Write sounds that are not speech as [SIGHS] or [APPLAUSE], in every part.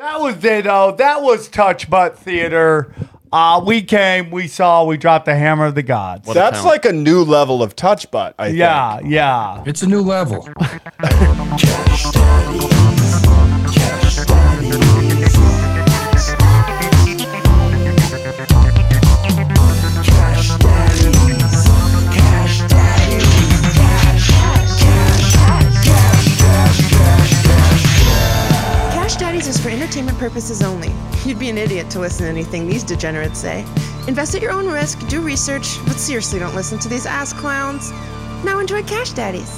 That was it, though. That was Touch Butt Theater. Uh, we came, we saw, we dropped the hammer of the gods. What a That's talent. like a new level of touch butt. I yeah, think. yeah. It's a new level. [LAUGHS] purposes only. You'd be an idiot to listen to anything these degenerates say. Invest at your own risk, do research, but seriously don't listen to these ass clowns. Now enjoy Cash Daddies.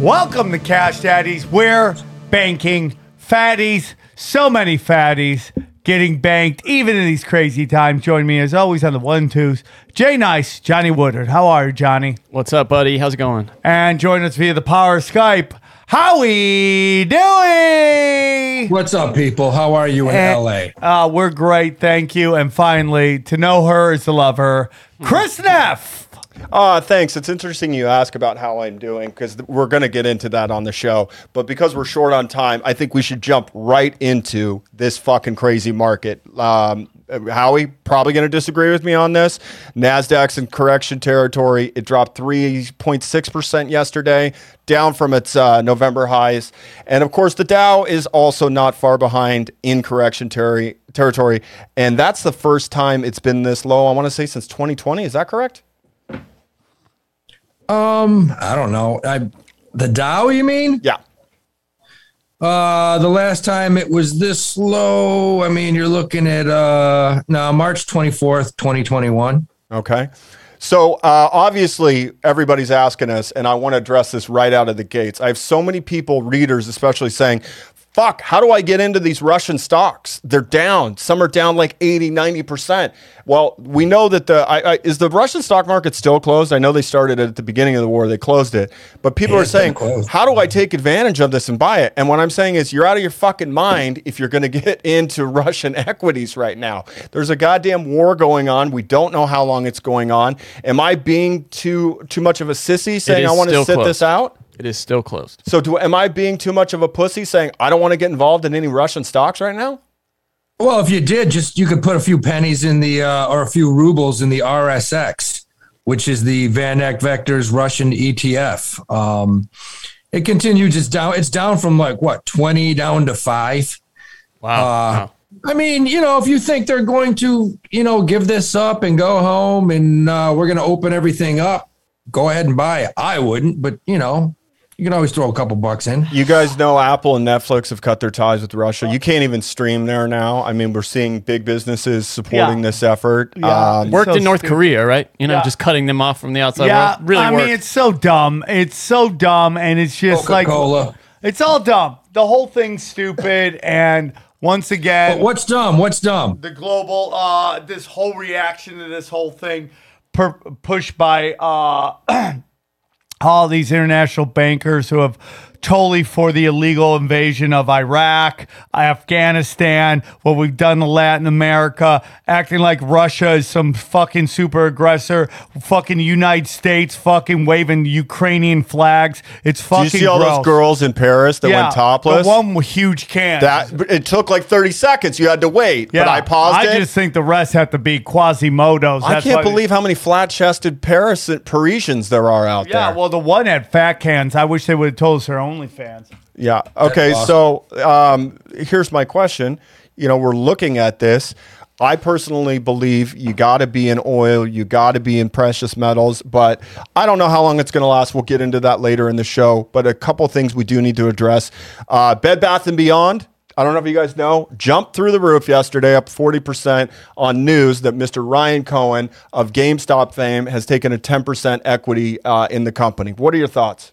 Welcome to Cash Daddies. We're banking fatties. So many fatties getting banked, even in these crazy times. Join me as always on the one twos. Jay Nice, Johnny Woodard. How are you, Johnny? What's up, buddy? How's it going? And join us via the power of Skype. How we doing? What's up, people? How are you in Eh, LA? Uh, we're great, thank you. And finally, to know her is to love her. Chris Neff. Uh, thanks. It's interesting you ask about how I'm doing because th- we're going to get into that on the show. But because we're short on time, I think we should jump right into this fucking crazy market. Um, Howie probably going to disagree with me on this. Nasdaq's in correction territory. It dropped 3.6% yesterday, down from its uh, November highs. And of course, the Dow is also not far behind in correction terri- territory. And that's the first time it's been this low, I want to say, since 2020. Is that correct? Um, I don't know. I the Dow, you mean? Yeah. Uh, the last time it was this low, I mean, you're looking at uh, no March 24th, 2021. Okay. So uh, obviously, everybody's asking us, and I want to address this right out of the gates. I have so many people, readers especially, saying, fuck, how do I get into these Russian stocks? They're down. Some are down like 80, 90%. Well, we know that the, I, I, is the Russian stock market still closed? I know they started it at the beginning of the war, they closed it. But people Yeah, are saying, how do I take advantage of this and buy it? And what I'm saying is, you're out of your fucking mind if you're going [LAUGHS] to get into Russian [LAUGHS] equities right now. There's a goddamn war going on. We don't know how long it's going on. Am I being too too much of a sissy saying I want to sit closed. this out? It is still closed. So, do am I being too much of a pussy saying I don't want to get involved in any Russian stocks right now? Well, if you did, just you could put a few pennies in the uh, or a few rubles in the RSX, which is the Van Eck Vectors Russian ETF. Um, it continues. It's down. It's down from like what twenty down to five. Wow. wow. I mean, you know, if you think they're going to, you know, give this up and go home and uh, we're going to open everything up, go ahead and buy it. I wouldn't, but you know, you can always throw a couple bucks in. You guys know Apple and Netflix have cut their ties with Russia. You can't even stream there now. I mean, we're seeing big businesses supporting Yeah. this effort. Yeah. Um, Worked so in North stupid. Korea, right? You know, Yeah. just cutting them off from the outside yeah, world. Really I worked. mean, it's so dumb. It's so dumb, and it's just Coca-Cola. like it's all dumb. The whole thing's stupid, and once again, But what's dumb? What's dumb? the global, uh, this whole reaction to this whole thing, per- pushed by uh, [CLEARS THROAT] all these international bankers who have totally for the illegal invasion of Iraq, Afghanistan, what we've done to Latin America, acting like Russia is some fucking super aggressor, fucking United States fucking waving Ukrainian flags. It's fucking you see all gross. those girls in Paris that went topless? The one with huge cans. that it took like 30 seconds. You had to wait, but I paused I it. just think the rest have to be Quasimodos. I can't believe how many flat-chested Paris Parisians there are out Yeah, there. Yeah, well, the one had fat cans. I wish they would have told us their OnlyFans. Yeah. Okay. So um, here's my question. You know, we're looking at this. I personally believe you got to be in oil, you got to be in precious metals, but I don't know how long it's going to last. We'll get into that later in the show. But a couple things we do need to address. Uh, Bed Bath and Beyond. I don't know if you guys know, jumped through the roof yesterday, up 40% on news that Mr. Ryan Cohen of GameStop fame has taken a 10% equity uh, in the company. What are your thoughts?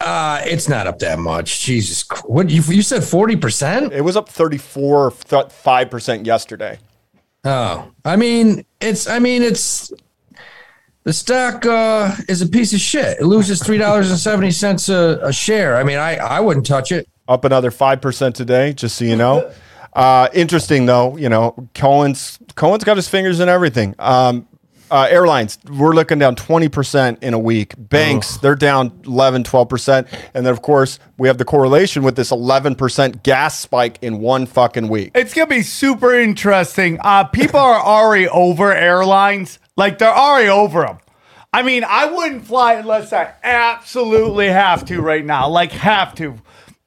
Uh, it's not up that much. Jesus, what you you said forty percent? It was up 34, 5% yesterday. Oh, I mean, it's I mean it's the stock uh, is a piece of shit. It loses three dollars and seventy cents a a share. I mean, I I wouldn't touch it. Up another 5% today, just so you know. Uh, interesting though, you know, Cohen's Cohen's got his fingers in everything. Um, Uh, airlines, we're looking down 20% in a week. Banks, they're down 11, 12%. And then, of course, we have the correlation with this 11% gas spike in one fucking week. It's gonna be super interesting. Uh, people are already over airlines. Like they're already over them. I mean, I wouldn't fly unless I absolutely have to right now. Like have to.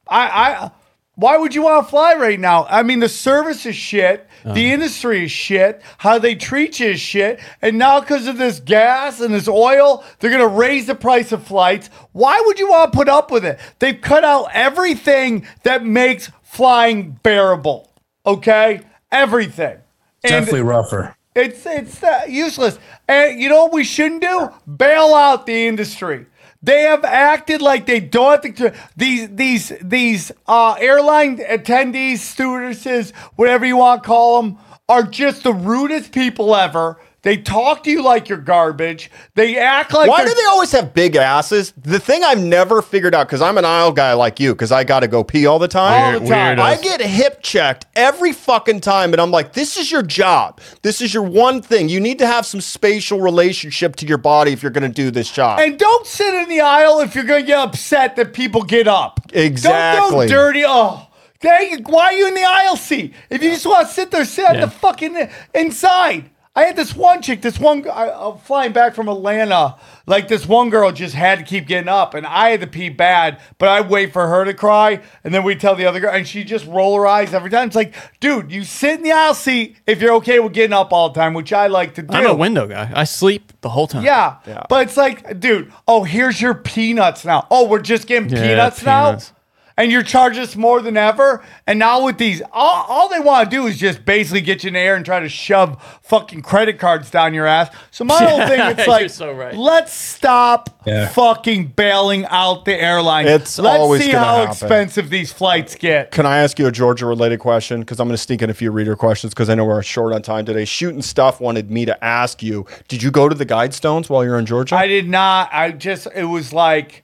I, I why would you want to fly right now? I mean, the service is shit. The industry is shit. How they treat you is shit. And now, because of this gas and this oil, they're going to raise the price of flights. Why would you want to put up with it? They've cut out everything that makes flying bearable. Okay? Everything. And Definitely rougher. it's it's uh, useless. And you know what we shouldn't do? Bail out the industry. They have acted like they don't to. These these these uh, airline attendees, stewardesses, whatever you want to call them, are just the rudest people ever. They talk to you like you're garbage. They act like Why do they always have big asses? The thing I've never figured out, because I'm an aisle guy like you, because I got to go pee all the time. All the time. I get hip checked every fucking time, and I'm like, this is your job. This is your one thing. You need to have some spatial relationship to your body if you're going to do this job. And don't sit in the aisle if you're going to get upset that people get up. Exactly. Don't go dirty. Oh, dang, why are you in the aisle seat? If you just want to sit there, sit at Yeah. the fucking inside. I had this one chick, this one, I, I'm flying back from Atlanta. Like this one girl just had to keep getting up, and I had to pee bad, but I'd wait for her to cry, and then we'd tell the other girl, and she just roll her eyes every time. It's like, dude, you sit in the aisle seat if you're okay with getting up all the time, which I like to do. I'm a window guy. I sleep the whole time. Yeah. But it's like, dude, oh, here's your peanuts now. Oh, we're just getting Yeah, peanuts, peanuts. now? And you're charging us more than ever. And now with these, all, all they want to do is just basically get you in the air and try to shove fucking credit cards down your ass. So my whole thing, [LAUGHS] it's like, so right. let's stop Yeah. fucking bailing out the airlines. It's let's always see how happen. expensive these flights get. Can I ask you a Georgia related question? Because I'm going to sneak in a few reader questions because I know we're short on time today. Shooting Stuff wanted me to ask you Did you go to the Guidestones while you're in Georgia? I did not. I just it was like w-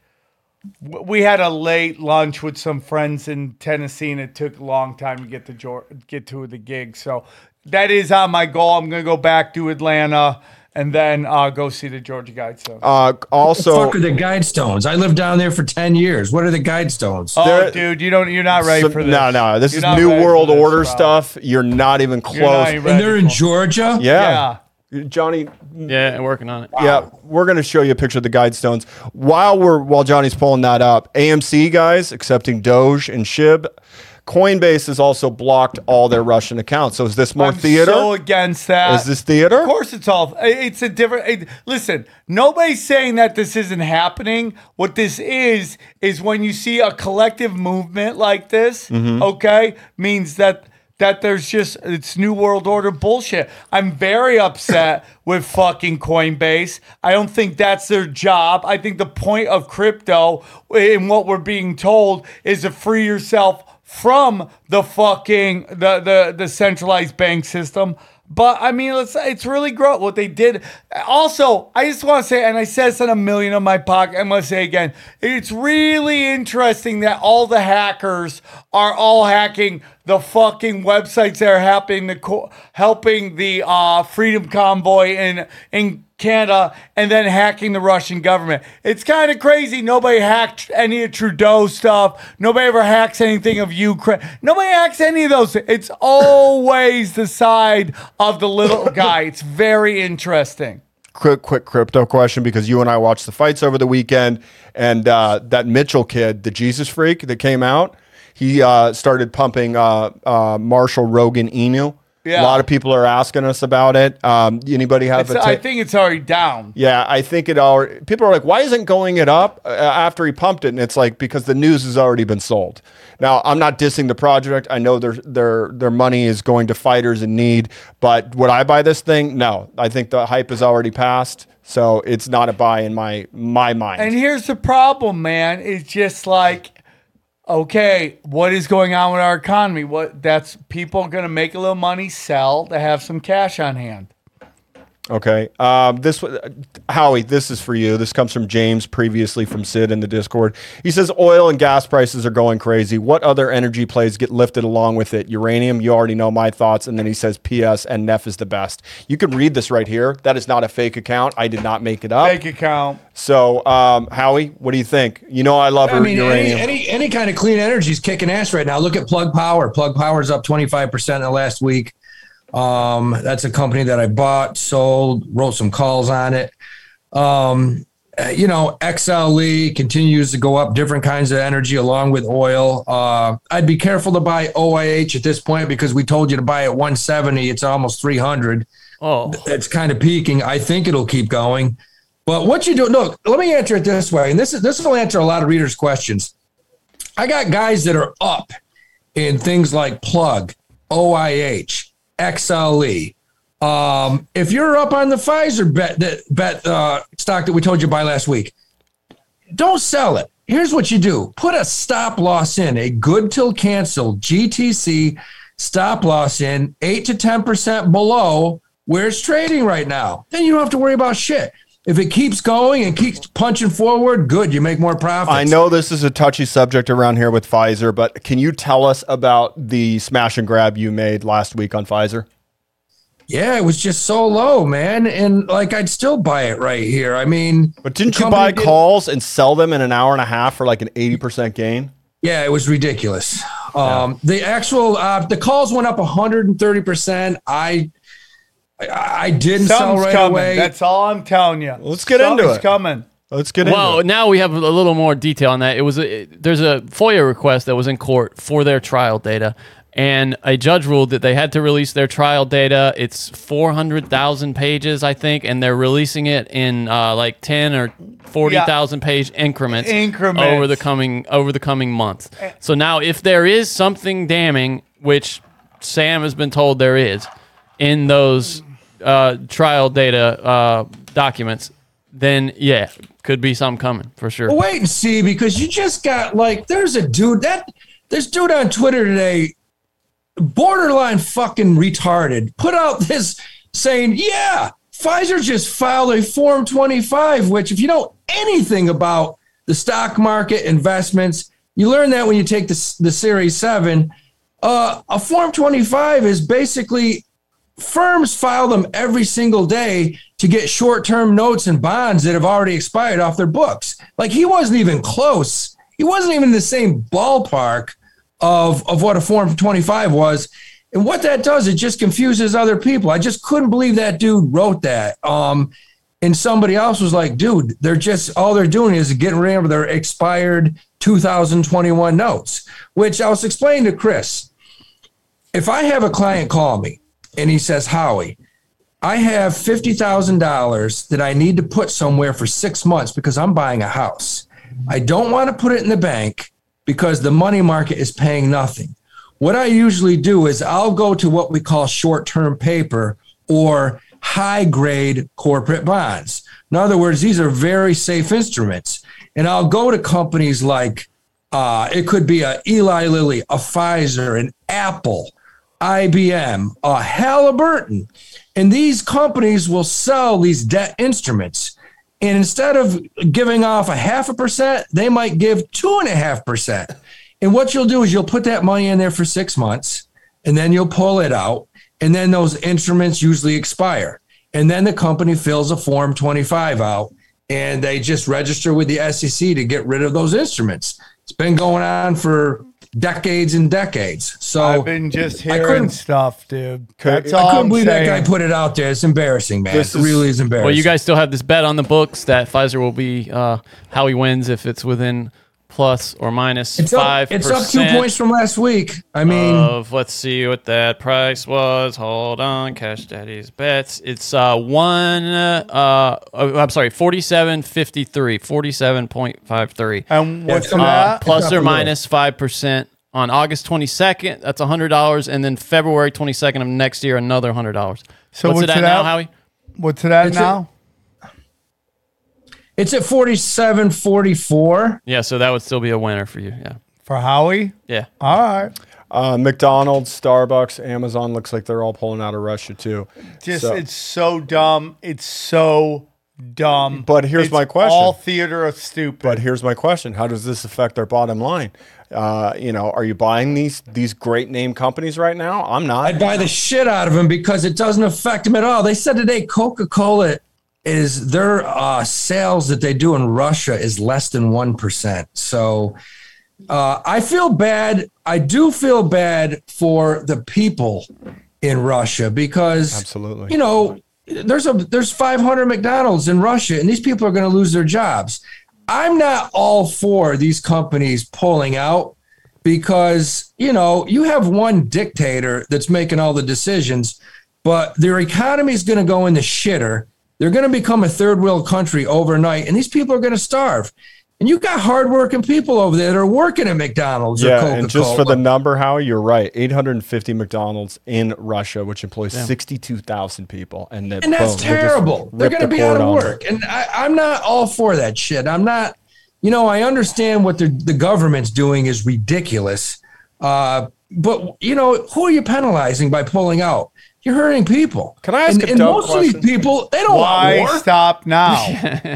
we had a late lunch with some friends in Tennessee, and it took a long time to get to Geor- get to the gig. So that is on my goal. I'm gonna go back to Atlanta and then uh, go see the Georgia Guidestones. uh, also, Fuck are the Guidestones? I lived down there for 10 years. What are the Guidestones? oh, there- dude, you don't. You're not ready so- for this. no, no, this You're is New World this, Order bro. stuff. You're not even You're not close. even and they're in for- Georgia? yeah. Johnny, Yeah, and working on it. yeah, we're gonna show you a picture of the Guidestones while we're while Johnny's pulling that up. AMC guys accepting Doge and Shib. Coinbase has also blocked all their Russian accounts. So is this more I'm theater? so against that. is this theater? Of course, it's all. It's a different. it- listen, nobody's saying that this isn't happening. What this is is when you see a collective movement like this. Mm-hmm. Okay, means that that there's just it's new world order bullshit. I'm very upset [LAUGHS] with fucking Coinbase. I don't think that's their job. I think the point of crypto and what we're being told is to free yourself from the fucking the the the centralized bank system. But I mean, it's it's really gross what they did. Also, I just want to say, and I said this on a million of my pocket. I'm gonna say again, it's really interesting that all the hackers are all hacking the fucking websites that are helping the co- helping the uh, Freedom Convoy in in Canada and then hacking the Russian government. It's kind of crazy. Nobody hacked any of Trudeau stuff. Nobody ever hacks anything of Ukraine. Nobody hacks any of those. It's always the side of the little [LAUGHS] guy. It's very interesting. quick, quick crypto question because you and I watched the fights over the weekend, and uh, that Mitchell kid, the Jesus freak that came out, he uh, started pumping uh, uh, Marshall Rogan Inu. Yeah. A lot of people are asking us about it. Um, anybody have It's, a I ta- think it's already down. Yeah, I think it already. People are like, why isn't going it up uh, after he pumped it? And it's like because the news has already been sold. Now, I'm not dissing the project. I know their their their money is going to fighters in need, but would I buy this thing? No, I think the hype is already passed, so it's not a buy in my my mind. And here's the problem, man. It's just like, okay, what is going on with our economy? What that's people are gonna make a little money, sell to have some cash on hand. Okay. Um, this wa- Howie, this is for you. This comes from James, previously from Sid in the Discord. He says oil and gas prices are going crazy. What other energy plays get lifted along with it? Uranium. You already know my thoughts. And then he says, P.S. and NEF is the best. You can read this right here. That is not a fake account. I did not make it up. Bank account. So, um, Howie, what do you think? You know, I love I mean, any, uranium. any any kind of clean energy is kicking ass right now. Look at Plug Power. Plug Power is up 25% in the last week. Um, that's a company that I bought, sold, wrote some calls on it. Um, uh, you know, XLE continues to go up, different kinds of energy along with oil. Uh, I'd be careful to buy OIH at this point because we told you to buy at 170. It's almost 300 Oh, it's kind of peaking. I think it'll keep going. But what you do, look, let me answer it this way. And this is this will answer a lot of readers' questions. I got guys that are up in things like plug, OIH, XLE. Um, if you're up on the Pfizer bet that bet uh, stock that we told you to buy last week, don't sell it. Here's what you do: put a stop loss in, a good till cancel GTC stop loss in eight to ten percent below where it's trading right now. Then you don't have to worry about shit. If it keeps going and keeps punching forward, good, you make more profits. I know this is a touchy subject around here with Pfizer, but can you tell us about the smash and grab you made last week on Pfizer? Yeah, it was just so low, man, and like I'd still buy it right here. I mean, But didn't you buy did- calls and sell them in an hour and a half for like an 80% gain? Yeah, it was ridiculous. Um, The actual uh, the calls went up 130. percent I I I didn't sell right coming. away. That's all I'm telling you. Let's get into it. coming. Let's get well, into it. now we have a little more detail on that. It was a, there's a FOIA request that was in court for their trial data, and a judge ruled that they had to release their trial data. It's 400,000 pages, I think, and they're releasing it in uh, like 10 or 40,000 page increments, Increments. over the coming over the coming months. So now, if there is something damning, which Sam has been told there is, in those uh, trial data uh, documents, then yeah, could be something coming for sure. Well, wait and see because you just got like there's a dude that this dude on Twitter today, borderline fucking retarded, put out [LAUGHS] this saying, yeah, Pfizer just filed a Form 25, which if you know anything about the stock market investments, you learn that when you take the, the Series 7. Uh, a Form 25 is basically firms file them every single day to get short-term notes and bonds that have already expired off their books. Like he wasn't even close. He wasn't even in the same ballpark of of what a Form 25 was. And what that does, it just confuses other people. I just couldn't believe that dude wrote that. Um, and somebody else was like, dude, they're just all they're doing is getting rid of their expired 2021 notes, which I was explaining to Chris. If I have a client call me and he says, Howie, I have $50,000 that I need to put somewhere for six months because I'm buying a house. I don't want to put it in the bank because the money market is paying nothing. What I usually do is I'll go to what we call short term paper or high grade corporate bonds. In other words, these are very safe instruments. And I'll go to companies like uh, it could be a Eli Lilly, a Pfizer, an Apple, IBM, a Halliburton. And these companies will sell these debt instruments. And instead of giving off a half a percent, they might give two and a half percent. And what you'll do is you'll put that money in there for six months and then you'll pull it out. And then those instruments usually expire. And then the company fills a Form 25 out and they just register with the SEC to get rid of those instruments. It's been going on for decades and decades. So I've been just hearing stuff, dude. That's I all couldn't I'm believe that guy put it out there. It's embarrassing, man. This it is- really is embarrassing. Well, you guys still have this bet on the books that Pfizer will be uh, how he wins if it's within plus or minus it's up, five. it's up two points from last week. I mean, Of let's see what that price was. Hold on, Cash Daddy's bets. It's uh one. Uh, oh, I'm sorry, forty-seven fifty-three, forty-seven point five three. And what's Uh, that? plus or minus five percent on August twenty-second. That's a hundred dollars, and then February twenty-second of next year, another hundred dollars. So what's, what's it at it now. Howie? What's it at It's now? It's at 47 44. Yeah, so that would still be a winner for you. Yeah. For Howie? Yeah. All right. Uh, McDonald's, Starbucks, Amazon looks like they're all pulling out of Russia too. Just So- it's so dumb. It's so dumb. But here's It's my question. All theater of stupid. But here's my question: How does this affect their bottom line? Uh, you know, are you buying these these great name companies right now? I'm not. I'd buy the shit out of them because it doesn't affect them at all. They said today Coca Cola is their uh, sales that they do in Russia is less than 1%. So uh, I feel bad. I do feel bad for the people in Russia because Absolutely. you know, there's a there's 500 McDonald's in Russia, and these people are going to lose their jobs. I'm not all for these companies pulling out because you know you have one dictator that's making all the decisions, but their economy is going to go in the shitter. They're going to become a third world country overnight, and these people are going to starve. And you've got hardworking people over there that are working at McDonald's or yeah, Coca-Cola. and just for the number, Howie, you're right. 850 McDonald's in Russia, which employs 62,000 people, and, that, and that's boom, terrible. They're going to the be out of on work, and I, I'm not all for that shit. I'm not. You know, I understand what the the government's doing is ridiculous, uh, but you know, who are you penalizing by pulling out? You're hurting people. Can I ask and, a and dumb most of these question? people, they don't Why want war. stop now?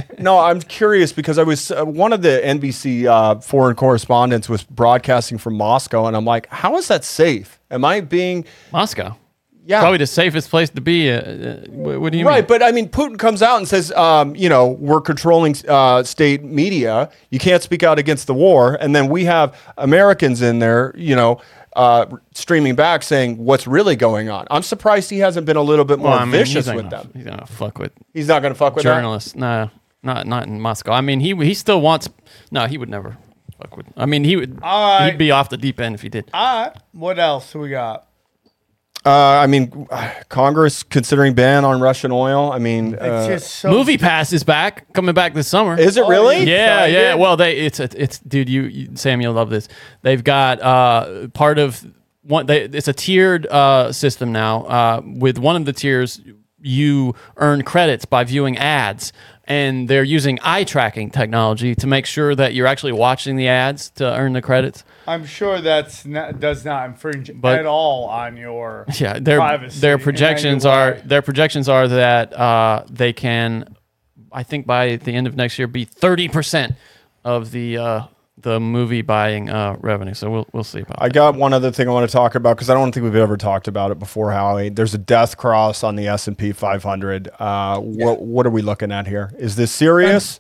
[LAUGHS] No, I'm curious because I was uh, one of the NBC uh, foreign correspondents was broadcasting from Moscow, and I'm like, how is that safe? Am I being Moscow. yeah? Probably the safest place to be. Uh, uh, what, what do you mean? Right, mean? but I mean, Putin comes out and says, um, you know, we're controlling uh, state media. You can't speak out against the war. And then we have Americans in there, you know, uh, streaming back saying what's really going on. I'm surprised he hasn't been a little bit more Well, I mean, vicious he's not with gonna- them. He's gonna fuck with He's not going to fuck with that. journalists. No, not not in Moscow. I mean, he he still wants. No, he would never fuck with. I mean, he would. All right. He'd be off the deep end if he did. All right. What else we got? Uh, I mean, Congress considering ban on Russian oil. I mean, It's uh, just so Movie Pass is back, coming back this summer. is it really? Yeah, excited. yeah. Well, they it's a, it's dude. You, you Sam, you'll love this. They've got uh part of one. They it's a tiered uh system now. Uh, with one of the tiers, you earn credits by viewing ads, and they're using eye tracking technology to make sure that you're actually watching the ads to earn the credits. I'm sure that's not, does not infringe But- at all on your [LAUGHS] Yeah, their privacy their in any projections way. are their projections are that uh, they can, I think by the end of next year, be thirty percent of the uh, the movie buying uh, revenue. So we'll we'll see about I that. got one other thing I want to talk about because I don't think we've ever talked about it before, Howie. There's a death cross on the S and P 500. Uh, What what are we looking at here? Is this serious?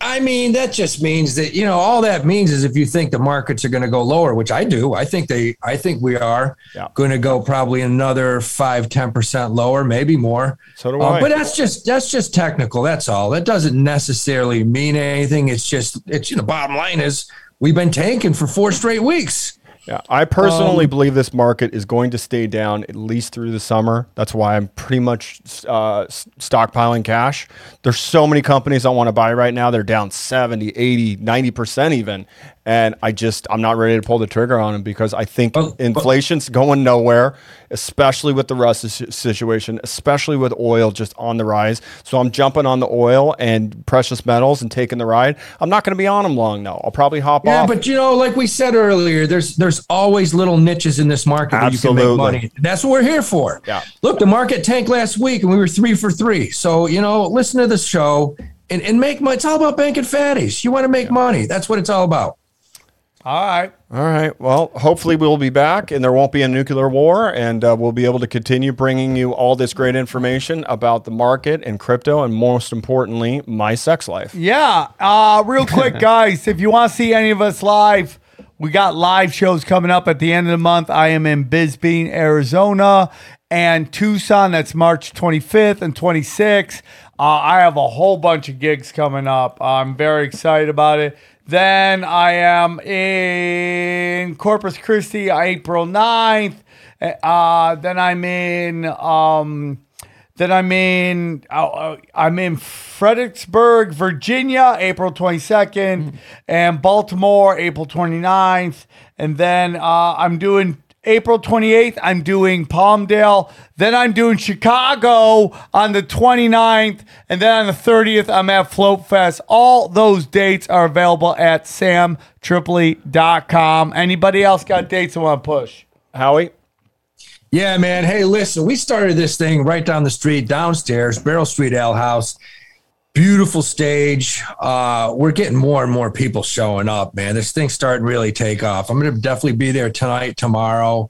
I mean, that just means that you know all that means is if you think the markets are going to go lower, which I do, I think they, I think we are Yeah. going to go probably another five, ten percent lower, maybe more. So do Uh, I. but that's just that's just technical. That's all. That doesn't necessarily mean anything. It's just it's you know. Bottom line is we've been tanking for four straight weeks. Yeah, I personally believe this market is going to stay down at least through the summer. That's why I'm pretty much uh, stockpiling cash. There's so many companies I want to buy right now. They're down 70, 80, 90% even. And I just, I'm not ready to pull the trigger on them because I think oh, but- inflation's going nowhere, especially with the Russia situation, especially with oil just on the rise. So I'm jumping on the oil and precious metals and taking the ride. I'm not going to be on them long though. I'll probably hop Yeah, off. but you know, like we said earlier, there's there's always little niches in this market where you can Absolutely. make money. That's what we're here for. Yeah. Look, the market tanked last week and we were three for three. So, you know, listen to the show and, and make money. It's all about banking fatties. You want to make money. That's what it's all about. All right. All right. Well, hopefully we'll be back and there won't be a nuclear war, and uh, we'll be able to continue bringing you all this great information about the market and crypto, and most importantly, my sex life. Yeah. Uh, real quick, [LAUGHS] guys, if you want to see any of us live, we got live shows coming up at the end of the month. I am in Bisbee, Arizona, and Tucson. That's March 25th and 26th. Uh, I have a whole bunch of gigs coming up. I'm very excited about it. Then I am in Corpus Christi, April 9th. Uh, then I'm in. Um, then I'm in uh, uh, I'm in Fredericksburg, Virginia, April 22nd, and Baltimore, April 29th. And then uh, I'm doing April 28th, I'm doing Palmdale. Then I'm doing Chicago on the 29th. And then on the 30th, I'm at Float Fest. All those dates are available at samtripoli.com. Anybody else got dates I want to push? Howie? Yeah, man. Hey, listen, we started this thing right down the street, downstairs, Barrel Street Ale House. Beautiful stage. Uh, we're getting more and more people showing up, man. This thing's starting to really take off. I'm going to definitely be there tonight, tomorrow,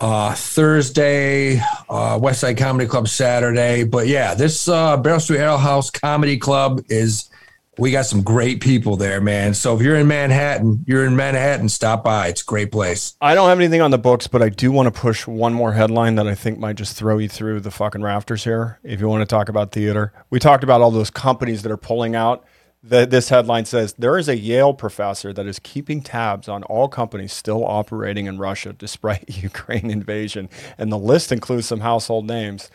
uh, Thursday, uh, West Side Comedy Club Saturday. But yeah, this uh, Barrel Street Ale House Comedy Club is we got some great people there, man. So if you're in Manhattan, you're in Manhattan, stop by. It's a great place. I don't have anything on the books, but I do want to push one more headline that I think might just throw you through the fucking rafters here. If you want to talk about theater, we talked about all those companies that are pulling out. The, this headline says there is a Yale professor that is keeping tabs on all companies still operating in Russia despite [LAUGHS] Ukraine invasion, and the list includes some household names.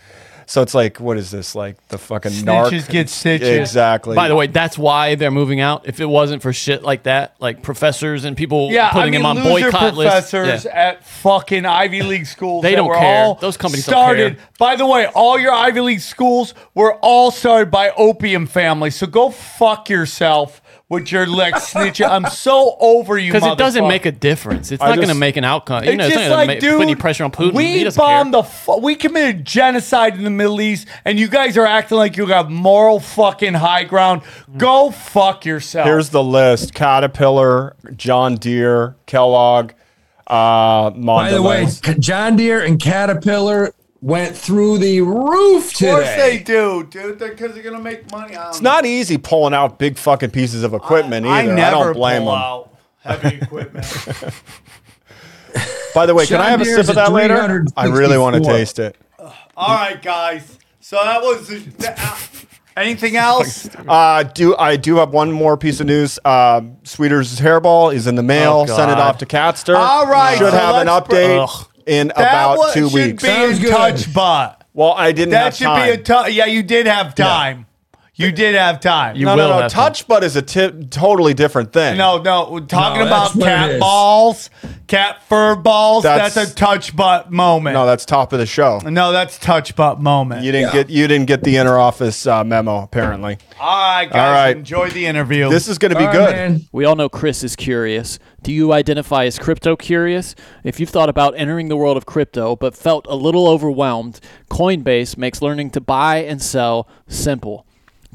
So it's like, what is this? Like the fucking narc- Snitches get stitches. Exactly. By the way, that's why they're moving out. If it wasn't for shit like that, like professors and people Yeah, putting I mean, them on loser boycott professors lists. Yeah. at fucking Ivy League schools. They that don't were care. all Those companies don't started. care. By the way, all your Ivy League schools were all started by opium families. So go fuck yourself with your like snitch. I'm so over you Because it doesn't make a difference. It's I not going to make an outcome. You It's know, it's just not like, going to dude, put any pressure on Putin. we he bombed care. the, fu- we committed genocide in the Middle East, and you guys are acting like you got moral fucking high ground. Go fuck yourself. Here's the list: Caterpillar, John Deere, Kellogg, uh, By the way, John Deere and Caterpillar went through the roof today. of course they do, dude. Because they're gonna make money on It's not easy pulling out big fucking pieces of equipment I either. I, never don't blame pull them. out heavy equipment. By the way, can I have a sip of that later? I really want to taste it. All right, guys. So that was the, uh, anything else? Uh, do I do have one more piece of news? Uh, Sweeter's hairball is in the mail. Oh, Send it off to Catster. All right, should so have an let's br- update Ugh. In That about wa- two should weeks. be Sounds in good. touch, but well, I didn't that have should be a touch. Yeah, you did have time. You did have time. You no, will no, no. have Touch butt is a ti- totally different thing. No, no, we're talking No, about that's what it cat is. balls, cat fur balls. That's, That's- a touch butt moment. no, that's top of the show. no, that's touch butt moment. You didn't Yeah. get you didn't get the inner office uh, memo apparently. All right, guys, All right. enjoy the interview. This is going to be All right, good. man. We all know Chris is curious. Do you identify as crypto curious? If you've thought about entering the world of crypto but felt a little overwhelmed, Coinbase makes learning to buy and sell simple.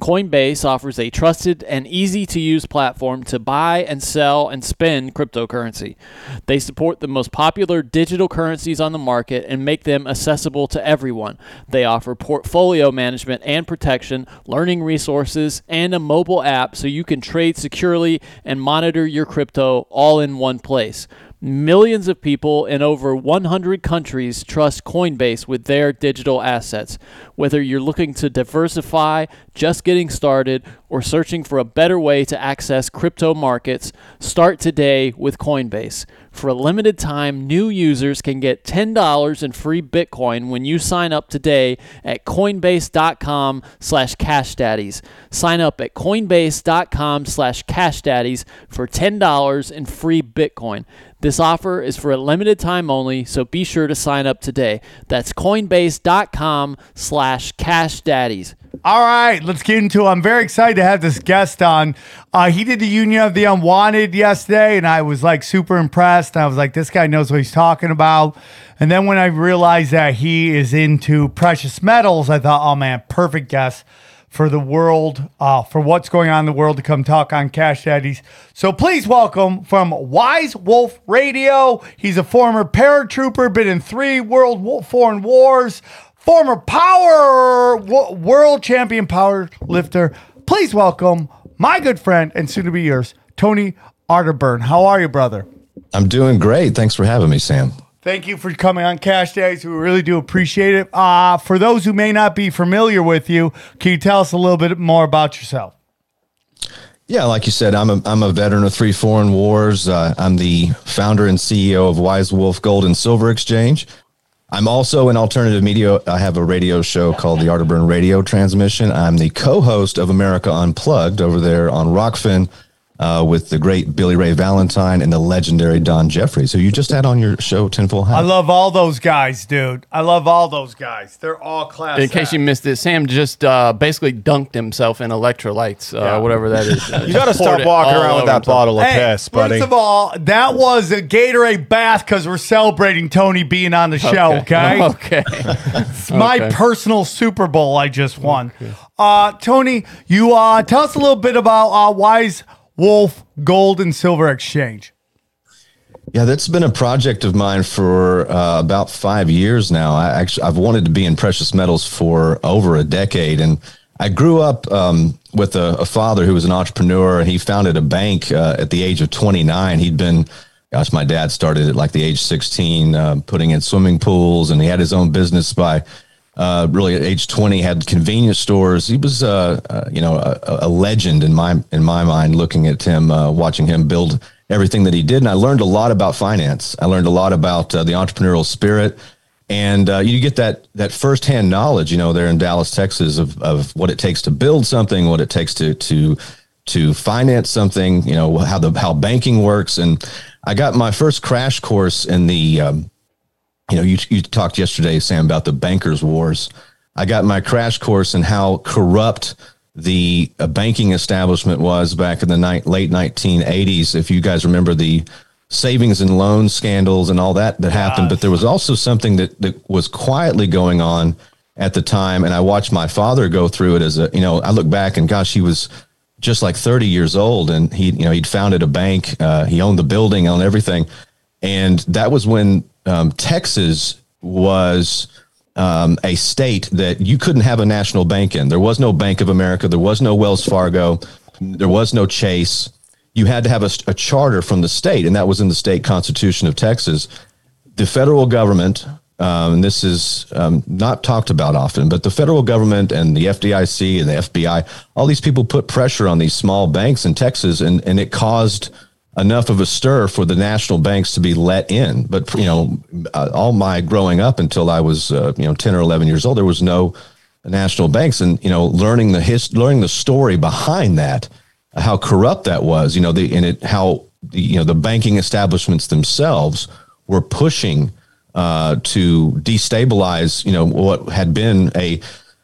Coinbase offers a trusted and easy to use platform to buy and sell and spend cryptocurrency. They support the most popular digital currencies on the market and make them accessible to everyone. They offer portfolio management and protection, learning resources, and a mobile app so you can trade securely and monitor your crypto all in one place. Millions of people in over 100 countries trust Coinbase with their digital assets. Whether you're looking to diversify, just getting started, or searching for a better way to access crypto markets, start today with Coinbase. For a limited time, new users can get $10 in free Bitcoin when you sign up today at coinbase.com slash cashdaddies. Sign up at coinbase.com slash cashdaddies for $10 in free Bitcoin. This offer is for a limited time only, so be sure to sign up today. That's coinbase.com slash cashdaddies. All right, let's get into it. I'm very excited to have this guest on. Uh, he did the Union of the Unwanted yesterday, and I was like super impressed. I was like, this guy knows what he's talking about. And then when I realized that he is into precious metals, I thought, oh man, perfect guest for the world, uh, for what's going on in the world to come talk on Cash Daddies. So please welcome from Wise Wolf Radio. He's a former paratrooper, been in three world wa- foreign wars, former power wo- world champion power lifter. Please welcome my good friend and soon to be yours, Tony Arterburn. How are you, brother? I'm doing great. Thanks for having me, Sam. Thank you for coming on Cash Days. We really do appreciate it. Uh, for those who may not be familiar with you, can you tell us a little bit more about yourself? Yeah, like you said, I'm a I'm a veteran of three foreign wars. Uh, I'm the founder and CEO of Wise Wolf Gold and Silver Exchange. I'm also an alternative media. I have a radio show called the Arterburn Radio Transmission. I'm the co-host of America Unplugged over there on Rokfin uh, with the great Billy Ray Valentine and the legendary Don Jeffries, who you just had on your show, Tinfoil Hat. I love all those guys, dude. I love all those guys. They're all class. In case you missed it, Sam just uh, basically dunked himself in electrolytes, uh, Yeah. whatever that is. [LAUGHS] You got to stop walking around with that bottle of Hey, piss, buddy. First of all, that was a Gatorade bath because we're celebrating Tony being on the show. Okay, [LAUGHS] Okay. It's my Okay. personal Super Bowl I just won. Uh, Tony, you uh, tell us a little bit about uh, Wise Wolf Gold and Silver Exchange. Yeah, that's been a project of mine for uh, about five years now. I actually I've wanted to be in precious metals for over a decade, and I grew up um, with a, a father who was an entrepreneur, and he founded a bank uh, at the age of 29. He'd been, gosh, my dad started at like the age 16, uh, putting in swimming pools, and he had his own business by uh, really at age 20 had convenience stores. He was, uh, uh, you know, a, a legend in my in my mind. Looking at him, uh, watching him build everything that he did, and I learned a lot about finance. I learned a lot about uh, the entrepreneurial spirit, and uh, you get that that firsthand knowledge. You know, there in Dallas, Texas, of of what it takes to build something, what it takes to to to finance something. You know, how the how banking works, and I got my first crash course in the. Um, you know, you, you talked yesterday, Sam, about the bankers' wars. I got my crash course in how corrupt the uh, banking establishment was back in the ni- late 1980s. If you guys remember the savings and loan scandals and all that that happened, but there was also something that, that was quietly going on at the time. And I watched my father go through it as a, you know, I look back and gosh, he was just like 30 years old and he, you know, he'd founded a bank. Uh, he owned the building, owned everything. And that was when um, Texas was um, a state that you couldn't have a national bank in. There was no Bank of America. There was no Wells Fargo. There was no Chase. You had to have a, a charter from the state, and that was in the state constitution of Texas. The federal government, um, and this is um, not talked about often, but the federal government and the FDIC and the FBI, all these people put pressure on these small banks in Texas, and, and it caused enough of a stir for the national banks to be let in. But you know, uh, all my growing up until I was uh, you know ten or eleven years old, there was no national banks, and you know, learning the his learning the story behind that, how corrupt that was. You know, the and it how you know the banking establishments themselves were pushing uh, to destabilize. You know what had been a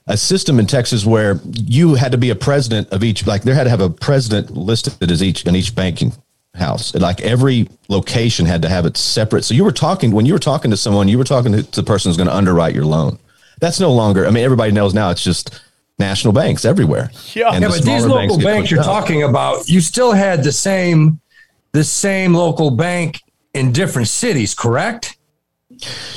a system in Texas where you had to be a president of each, like there had to have a president listed as each in each banking house. Like every location had to have it separate. So you were talking when you were talking to someone, you were talking to the person who's going to underwrite your loan. That's no longer. I mean, everybody knows now. It's just national banks everywhere. Yeah. And Yeah, the but these local get banks you're out. talking about, you still had the same the same local bank in different cities, correct?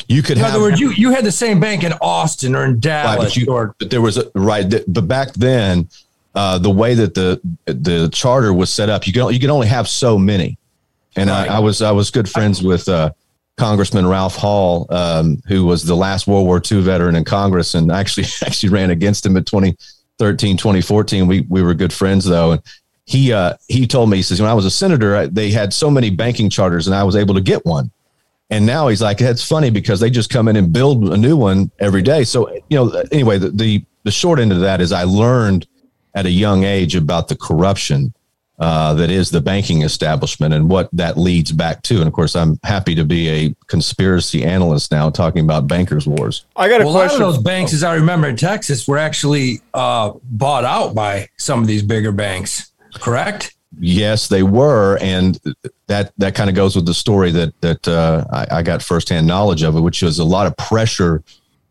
You could In have other words, you, you had the same bank in Austin or in Right, Dallas but, you, or but there was a right. th- But back then, uh, the way that the the charter was set up, you can you can only have so many. And I, I was I was good friends with uh, Congressman Ralph Hall, um, who was the last World War II veteran in Congress, and I actually [LAUGHS] actually ran against him in 2013, 2014. We we were good friends though, and he uh, he told me he says when I was a senator, I, they had so many banking charters, and I was able to get one. And now he's like, it's funny because they just come in and build a new one every day. So, you know, anyway, the, the, the short end of that is I learned at a young age about the corruption uh, that is the banking establishment and what that leads back to. And of course, I'm happy to be a conspiracy analyst now talking about bankers' wars. I got a well, a lot of question. those banks, as I remember in Texas, were actually uh, bought out by some of these bigger banks, correct? Yes, they were, and that that kind of goes with the story that that uh, I, I got firsthand knowledge of it, which was a lot of pressure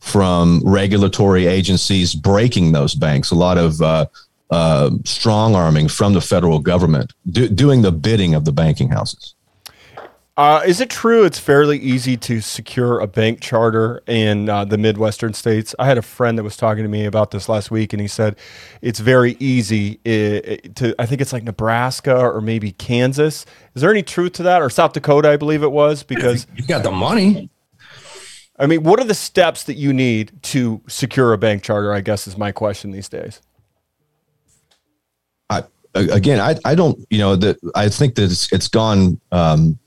from regulatory agencies breaking those banks, a lot of uh, uh, strong arming from the federal government, do, doing the bidding of the banking houses. Uh, is it true it's fairly easy to secure a bank charter in uh, the Midwestern states? I had a friend that was talking to me about this last week, and he said it's very easy i- i- to, I think it's like Nebraska or maybe Kansas. Is there any truth to that? Or South Dakota, I believe it was, because, you've got the money. I mean, what are the steps that you need to secure a bank charter? I guess is my question these days. Again, I, I don't, you know, that I think that it's, it's gone, um,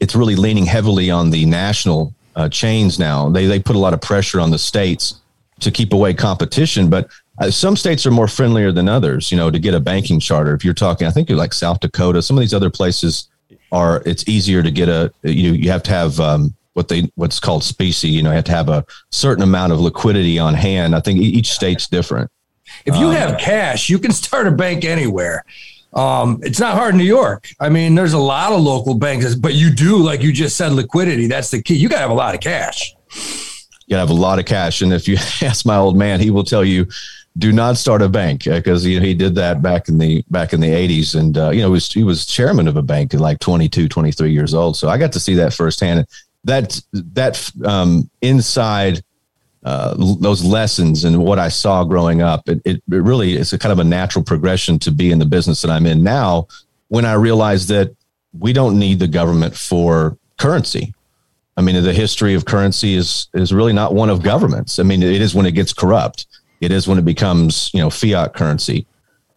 it's really leaning heavily on the national uh, chains now. They, they put a lot of pressure on the states to keep away competition, but Uh, some states are more friendlier than others. You know, to get a banking charter. If you're talking, I think you're like South Dakota. Some of these other places are. It's easier to get a. You you have to have um, what they what's called specie. You know, you have to have a certain amount of liquidity on hand. I think each state's different. If you have cash, you can [LAUGHS] start a bank anywhere. Um, it's not hard in New York. I mean, there's a lot of local banks, but you do, like you just said, liquidity. That's the key. You got to have a lot of cash. you got to have a lot of cash. And if you [LAUGHS] ask my old man, he will tell you, do not start a bank because you know, he did that back in the back in the 80s. And uh, you know, he was, he was chairman of a bank at like 22, 23 years old. So I got to see that firsthand. That that um, inside uh, those lessons and what I saw growing up, it, it, it really is a kind of a natural progression to be in the business that I'm in now. When I realized that we don't need the government for currency. I mean, the history of currency is is really not one of governments. I mean, it is when it gets corrupt. It is when it becomes you know fiat currency.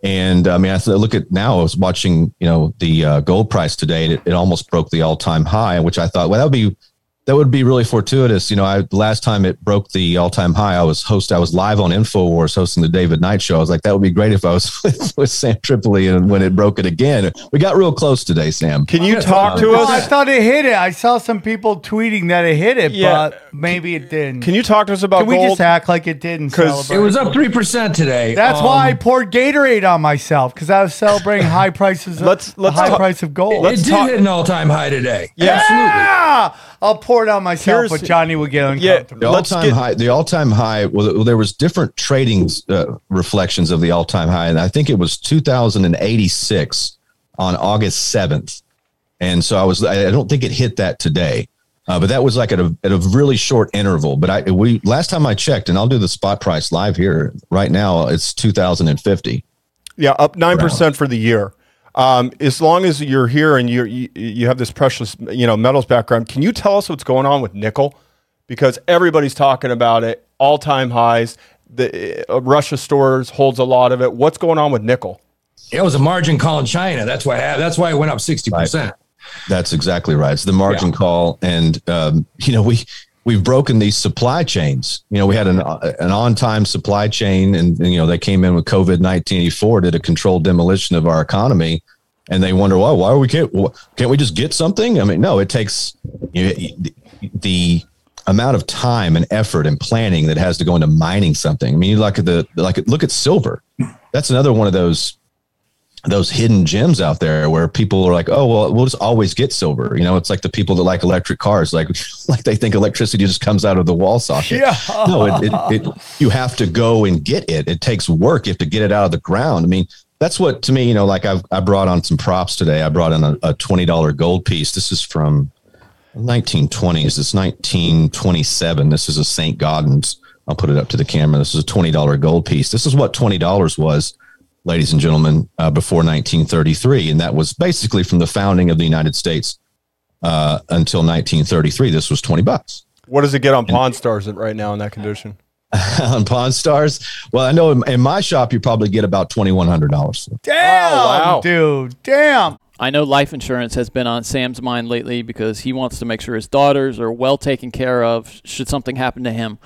And I mean, I look at now. I was watching you know the uh, gold price today. And it, it almost broke the all time high, which I thought, well, that would be that would be really fortuitous. You know, I last time it broke the all time high, I was host. I was live on Infowars hosting the David Knight show. I was like, that would be great if I was with, [LAUGHS] with Sam Tripoli and when it broke it again. We got real close today, Sam. Can you talk to Well, I us? thought it hit it. I saw some people tweeting that it hit it, Yeah. but maybe it didn't. Can you talk to us about Can we gold? just act like it didn't? 'Cause- celebrate? It was up 3% today. That's Um, why I poured Gatorade on myself because I was celebrating high [LAUGHS] prices. Of, Let's- let's high talk- price of gold. It Let's did talk- hit an all time high today. Yeah. Absolutely. yeah, I'll pour it on myself, Here's- but Johnny will get Yeah, uncomfortable. The all-time get- high. The all-time high. Well, there was different trading uh, reflections of the all-time high, and I think it was 2086 on August 7th. And so I was. I I don't think it hit that today, uh, but that was like at a at a really short interval. But I we last time I checked, and I'll do the spot price live here right now. It's 2050. Yeah, up nine percent for the year. Um, as long as you're here and you're, you you have this precious you know metals background, can you tell us what's going on with nickel? Because everybody's talking about it, all time highs. The uh, Russia stores holds a lot of it. What's going on with nickel? It was a margin call in China. That's why that's why it went up 60%. That's exactly right. It's the margin call, and um, you know we we've broken these supply chains. You know, we had an an on time supply chain, and, and, you know they came in with COVID nineteen four, did a controlled demolition of our economy, and they wonder why why are we can't can't we just get something? I mean, no, it takes you know, the amount of time and effort and planning that has to go into mining something. I mean, at the like look at silver. That's another one of those those hidden gems out there where people are like, oh well, we'll just always get silver. You know, it's like the people that like electric cars, like [LAUGHS] like they think electricity just comes out of the wall socket. Yeah. No, it, it, it you have to go and get it. It takes work. You have to get it out of the ground. I mean, that's what to me, you know, like I've I brought on some props today. I brought in a, a twenty dollar gold piece. This is from 1920s. It's 1927. This is a St. Gaudens. I'll put it up to the camera. This is a $20 gold piece. This is what $20 was, ladies and gentlemen, uh, before 1933. And that was basically from the founding of the United States uh, until 1933. This was 20 bucks. What does it get on Pawn Stars right now in that condition? [LAUGHS] on Pawn Stars. Well, I know in, in my shop, you probably get about $2,100. Damn, Oh, wow. dude. Damn. I know life insurance has been on Sam's mind lately because he wants to make sure his daughters are well taken care of should something happen to him.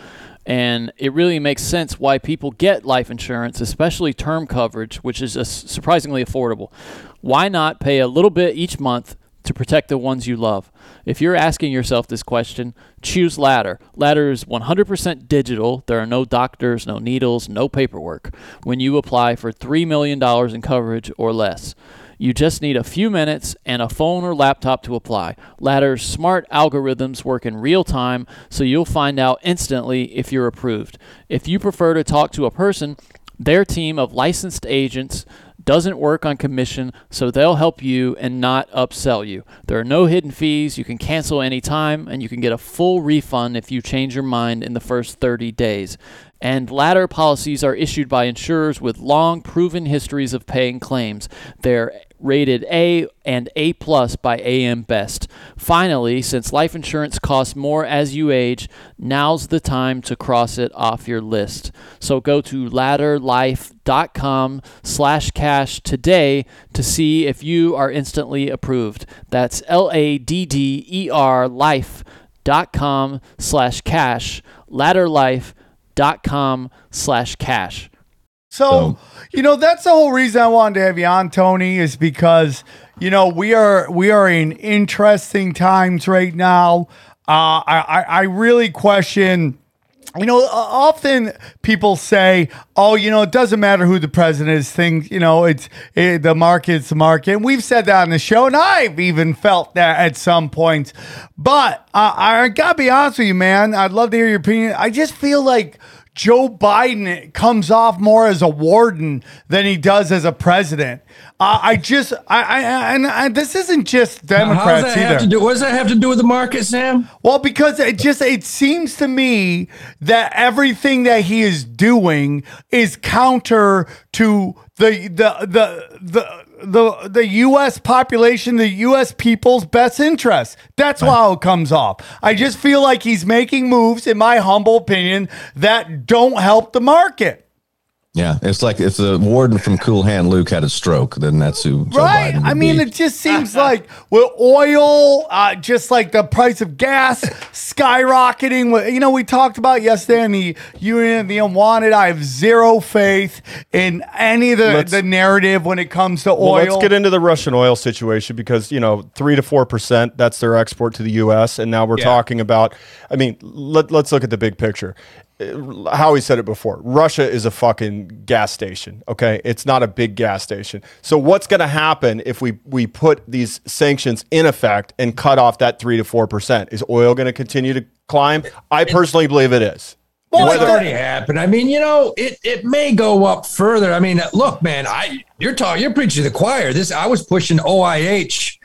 And it really makes sense why people get life insurance, especially term coverage, which is surprisingly affordable. Why not pay a little bit each month to protect the ones you love? If you're asking yourself this question, choose Ladder. Ladder is 100% digital. There are no doctors, no needles, no paperwork when you apply for $3 million in coverage or less. You just need a few minutes and a phone or laptop to apply. Ladder's smart algorithms work in real time, so you'll find out instantly if you're approved. If you prefer to talk to a person, their team of licensed agents doesn't work on commission, so they'll help you and not upsell you. There are no hidden fees. You can cancel anytime, and you can get a full refund if you change your mind in the first 30 days. And ladder policies are issued by insurers with long proven histories of paying claims. They're rated A and A plus by AM Best. Finally, since life insurance costs more as you age, now's the time to cross it off your list. So go to ladderlife.com slash cash today to see if you are instantly approved. That's L-A-D-D-E-R life.com slash cash, ladderlife.com slash cash. So, So- you know, that's the whole reason I wanted to have you on, Tony, is because you know we are we are in interesting times right now. Uh, I, I I really question. You know, uh, often people say, "Oh, you know, it doesn't matter who the president is. Things, you know, it's it, the market's the market." And we've said that on the show, and I've even felt that at some points. But uh, I gotta be honest with you, man. I'd love to hear your opinion. I just feel like Joe Biden comes off more as a warden than he does as a president. Uh, I just, I, I, and I, this isn't just Democrats either. do? What does that have to do with the market, Sam? Well, because it just it seems to me that everything that he is doing is counter to the the the the the, the U.S. population, the U.S. people's best interests. That's how it comes off. I just feel like he's making moves, in my humble opinion, that don't help the market. Yeah, it's like if the warden from Cool Hand Luke had a stroke, then that's who Joe right. Biden would I mean, be. it just seems like with oil, uh, just like the price of gas skyrocketing. With- You know, we talked about yesterday in the Union of the Unwanted. I have zero faith in any of the, Let's- the narrative when it comes to Well, oil. let's get into the Russian oil situation because you know three to four percent that's their export to the U.S. and now we're talking about. I mean, let, let's look at the big picture. Uh, Howie said it before. Russia is a fucking gas station. Okay, it's not a big gas station. So what's going to happen if we we put these sanctions in effect and cut off that three to four percent? Is oil going to continue to climb? I personally believe it is. Well, It's the- already happened. I mean, you know, it, it may go up further. I mean, look, man, I you're talking, you're preaching to the choir. This I was pushing OIH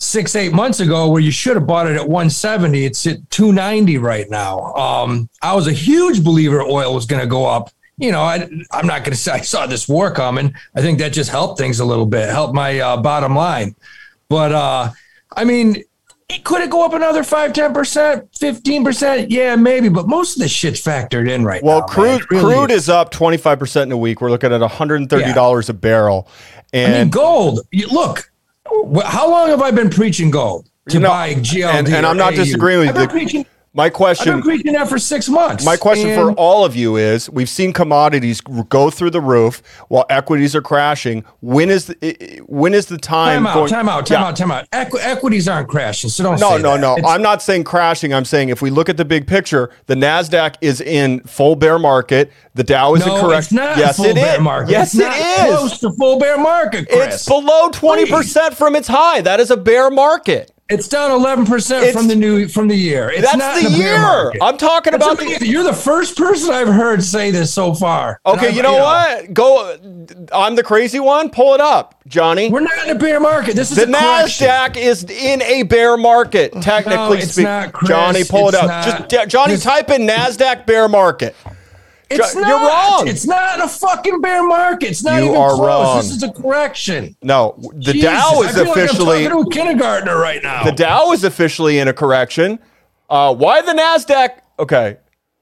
six eight months ago, where you should have bought it at 170. It's at 290 right now. Um, I was a huge believer oil was going to go up. You know, I, I'm not going to say [LAUGHS] I saw this war coming. I think that just helped things a little bit, helped my uh, bottom line. But uh, I mean, it could it go up another 5 10%, 15%? Yeah, maybe, but most of the shit's factored in right Well, now. crude really crude is up 25% in a week. We're looking at $130 a barrel. And I mean, gold. Look, how long have I been preaching gold to know, buy GLD? and- and I'm not disagreeing with I've been you. My I've been question preaching that for six months. my question for all of you is we've seen commodities go through the roof while equities are crashing. When is the, when is the time Time out, going- time out, time Yeah. out, time out. Equ- equities aren't crashing, so don't No, say no, that. no. It's- I'm not saying crashing. I'm saying if we look at the big picture, the Nasdaq is in full bear market. The Dow is no, in correct. it's not yes, full it bear is. market. Yes, it's not it is. close to full bear market, Chris. It's below 20% from its high. That is a bear market. It's down 11% from the new from the year. It's That's not the bear year. I'm talking That's about the. You're the first person I've heard say this so far. Okay, I've- you know what? Go. I'm the crazy one. Pull it up, Johnny. We're not in a bear market. This is The. Nasdaq is in a bear market, technically it's speaking. Johnny, pull it It's up. not. Just Johnny, type in Nasdaq bear market. It's not. you're wrong. It's not a fucking bear market. It's not You even are close. wrong. This is a correction. No, the Jesus, Dow I is feel like officially I'm talking to a kindergartner right now. the Dow is officially in a correction. Uh, why the Nasdaq? Okay,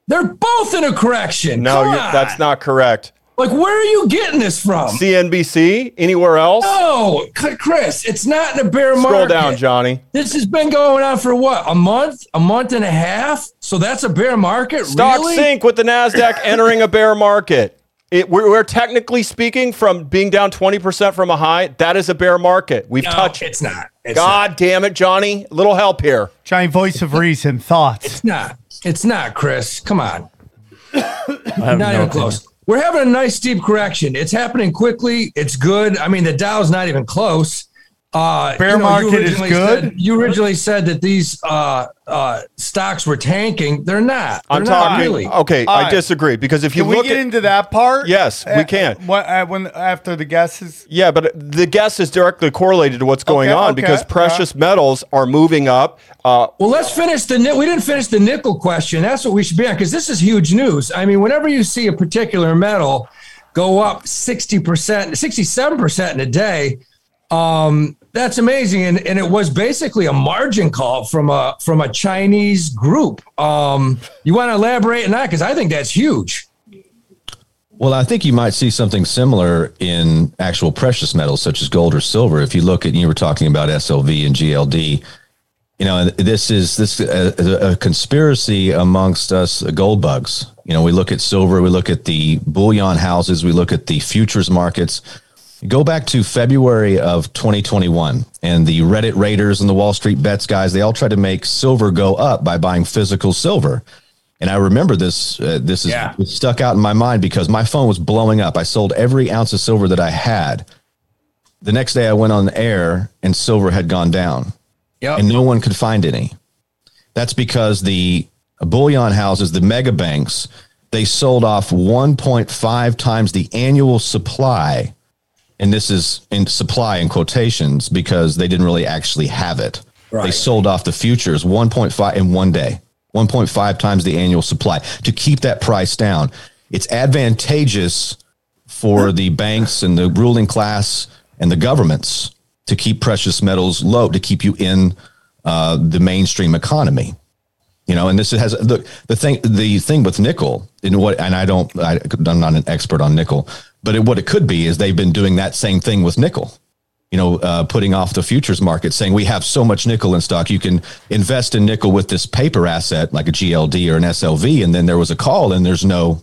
They're both in a correction. no, Come on. that's not correct. Like, where are you getting this from? CNBC, anywhere else? no, Chris, it's not in a bear market. Scroll down, Johnny. This has been going on for what? A month? A month and a half? So that's a bear market? Stock really? sync with the Nasdaq [LAUGHS] entering a bear market. It, we're, we're technically speaking from being down 20% from a high. That is a bear market. We've No, touched. it's not. It's God damn it, Johnny. Little help here. Johnny, voice of reason, thoughts. It's not. It's not, Chris. Come on. I have Not no even close. We're having a nice steep correction. It's happening quickly. It's good. I mean, the Dow's not even close. Uh, Bear market is originally good? said- you originally said that these uh, uh, stocks were tanking. They're not. They're I'm not talking. really. Okay, All I right. disagree because if you Can we look get at into that part? Yes, we Uh, can. What, uh, when after the guesses? yeah, but the guess is directly correlated to what's going Okay, on okay, because precious metals are moving up. Uh, Well, let's finish the. We didn't finish the nickel question. That's what we should be on because this is huge news. I mean, whenever you see a particular metal go up sixty percent, sixty-seven percent in a day, um, that's amazing. And and it was basically a margin call from a from a Chinese group. Um, you want to elaborate on that because I think that's huge. Well, I think you might see something similar in actual precious metals such as gold or silver. If you look at, you were talking about SLV and GLD. You know, this is this is a, a conspiracy amongst us gold bugs. You know, we look at silver, we look at the bullion houses, we look at the futures markets. Go back to February of 2021, and the Reddit raiders and the Wall Street bets guys, they all tried to make silver go up by buying physical silver. And I remember this. Uh, this is Yeah. stuck out in my mind because my phone was blowing up. I sold every ounce of silver that I had. The next day, I went on air, and silver had gone down, Yep. and no one could find any. That's because the bullion houses, the mega banks, they sold off 1.5 times the annual supply. And this is in supply in quotations because they didn't really actually have it. They sold off the futures 1.5 in one day, 1.5 times the annual supply to keep that price down. It's advantageous for the banks and the ruling class and the governments to keep precious metals low, to keep you in uh, the mainstream economy. You know, and this has the the thing the thing with nickel and what and I don't I, I'm not an expert on nickel, but it, what it could be is they've been doing that same thing with nickel. You know, uh, putting off the futures market, saying we have so much nickel in stock, you can invest in nickel with this paper asset like a GLD or an SLV, and then there was a call and there's no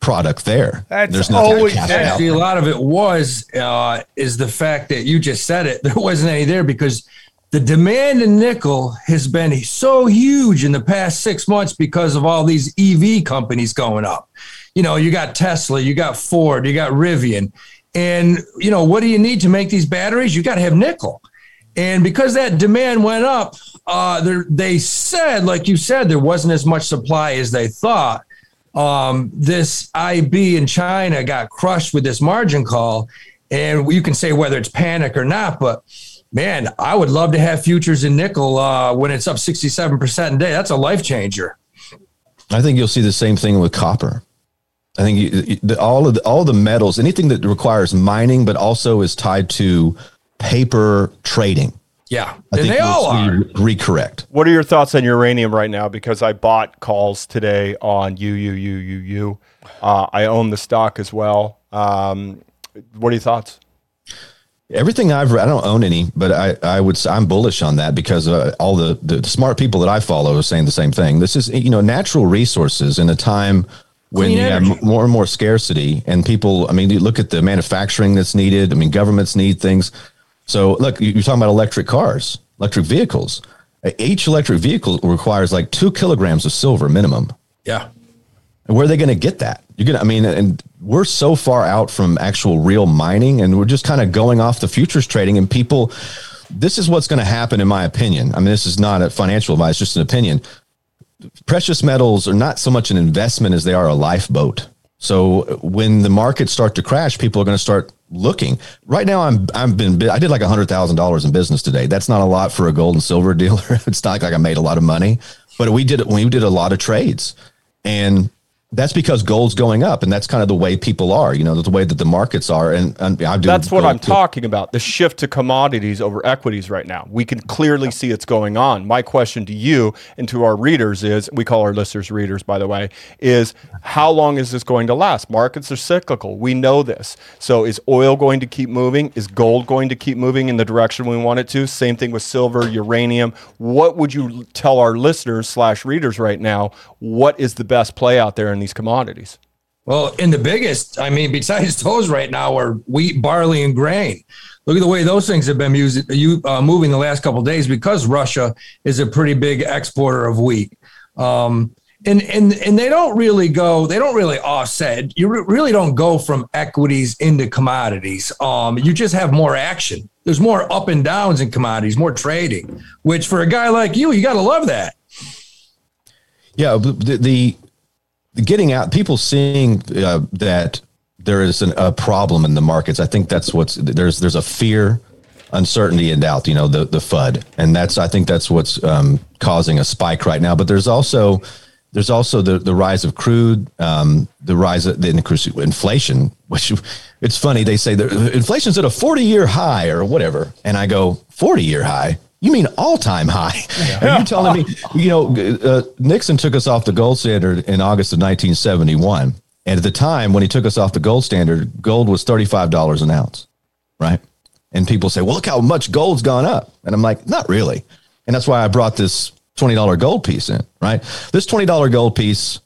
product there. That's there's nothing always cash there. Actually, a lot of it was uh, is the fact that you just said it. [LAUGHS] There wasn't any there because the demand in nickel has been so huge in the past six months because of all these EV companies going up. You know, you got Tesla, you got Ford, you got Rivian, and you know what do you need to make these batteries? You got to have nickel. And because that demand went up, uh, they said, like you said, there wasn't as much supply as they thought um, this IB in China got crushed with this margin call. And you can say whether it's panic or not, but man, I would love to have futures in nickel uh, when it's up 67% a day. That's a life changer. I think you'll see the same thing with copper. I think you, you- the, all of the, all the metals, anything that requires mining, but also is tied to paper trading. Yeah. I and they all are. recorrect. What are your thoughts on uranium right now? Because I bought calls today on you, you, you, you, Uh, I own the stock as well. Um, what are your thoughts? Everything I've read, I don't own any, but I, I would say I'm bullish on that because uh, all the, the smart people that I follow are saying the same thing. This is, you know, natural resources in a time when Clean you energy. have more and more scarcity and people, I mean, you look at the manufacturing that's needed. I mean, governments need things. So look, you- you're talking about electric cars, electric vehicles. Each electric vehicle requires like two kilograms of silver minimum. Yeah. And where are they going to get that? You're going to, I mean, and we're so far out from actual real mining and we're just kind of going off the futures trading and people, this is what's going to happen in my opinion. I mean, this is not a financial advice, just an opinion. Precious metals are not so much an investment as they are a lifeboat. So when the markets start to crash, people are going to start looking. Right now, I'm I've been I did like hundred thousand dollars in business today. That's not a lot for a gold and silver [LAUGHS] dealer. it's not like I made a lot of money, but we did we did a lot of trades, and that's because gold's going up, and that's kind of the way people are. You know, the way that the markets are, and, and I do. That's what I'm too. talking about. The shift to commodities over equities right now. We can clearly see it's going on. My question to you and to our readers is we call our listeners readers, by the way, is how long is this going to last? Markets are cyclical. We know this. So is oil going to keep moving? Is gold going to keep moving in the direction we want it to? Same thing with silver, uranium. What would you tell our listeners slash readers right now? What is the best play out there in these commodities? Well, in the biggest, I mean, besides [LAUGHS] those right now are wheat, barley, and grain. Look at the way those things have been uh, moving the last couple days because Russia is a pretty big exporter of wheat. Um, and, and, and they don't really go, they don't really offset. You re- really don't go from equities into commodities. Um, you just have more action. There's more up and downs in commodities, more trading, which for a guy like you, you got to love that. Yeah, the, the, getting out, people seeing uh, that there is an, a problem in the markets. I think that's what's there's there's a fear, uncertainty, and doubt. You know, the the FUD, and that's I think that's what's um, causing a spike right now. But there's also there's also the the rise of crude, um, the rise of the inflation, which [LAUGHS] it's funny they say that inflation's at a 40 year high or whatever, and I go 40 year high. You mean all time high? Are you telling me? You know, uh, Nixon took us off the gold standard in August of 1971, and at the time when he took us off the gold standard, gold was 35 dollars an ounce, right? And people say, "Well, look how much gold's gone up," and I'm like, "Not really." And that's why I brought this twenty dollar gold piece in, right? This twenty dollar gold piece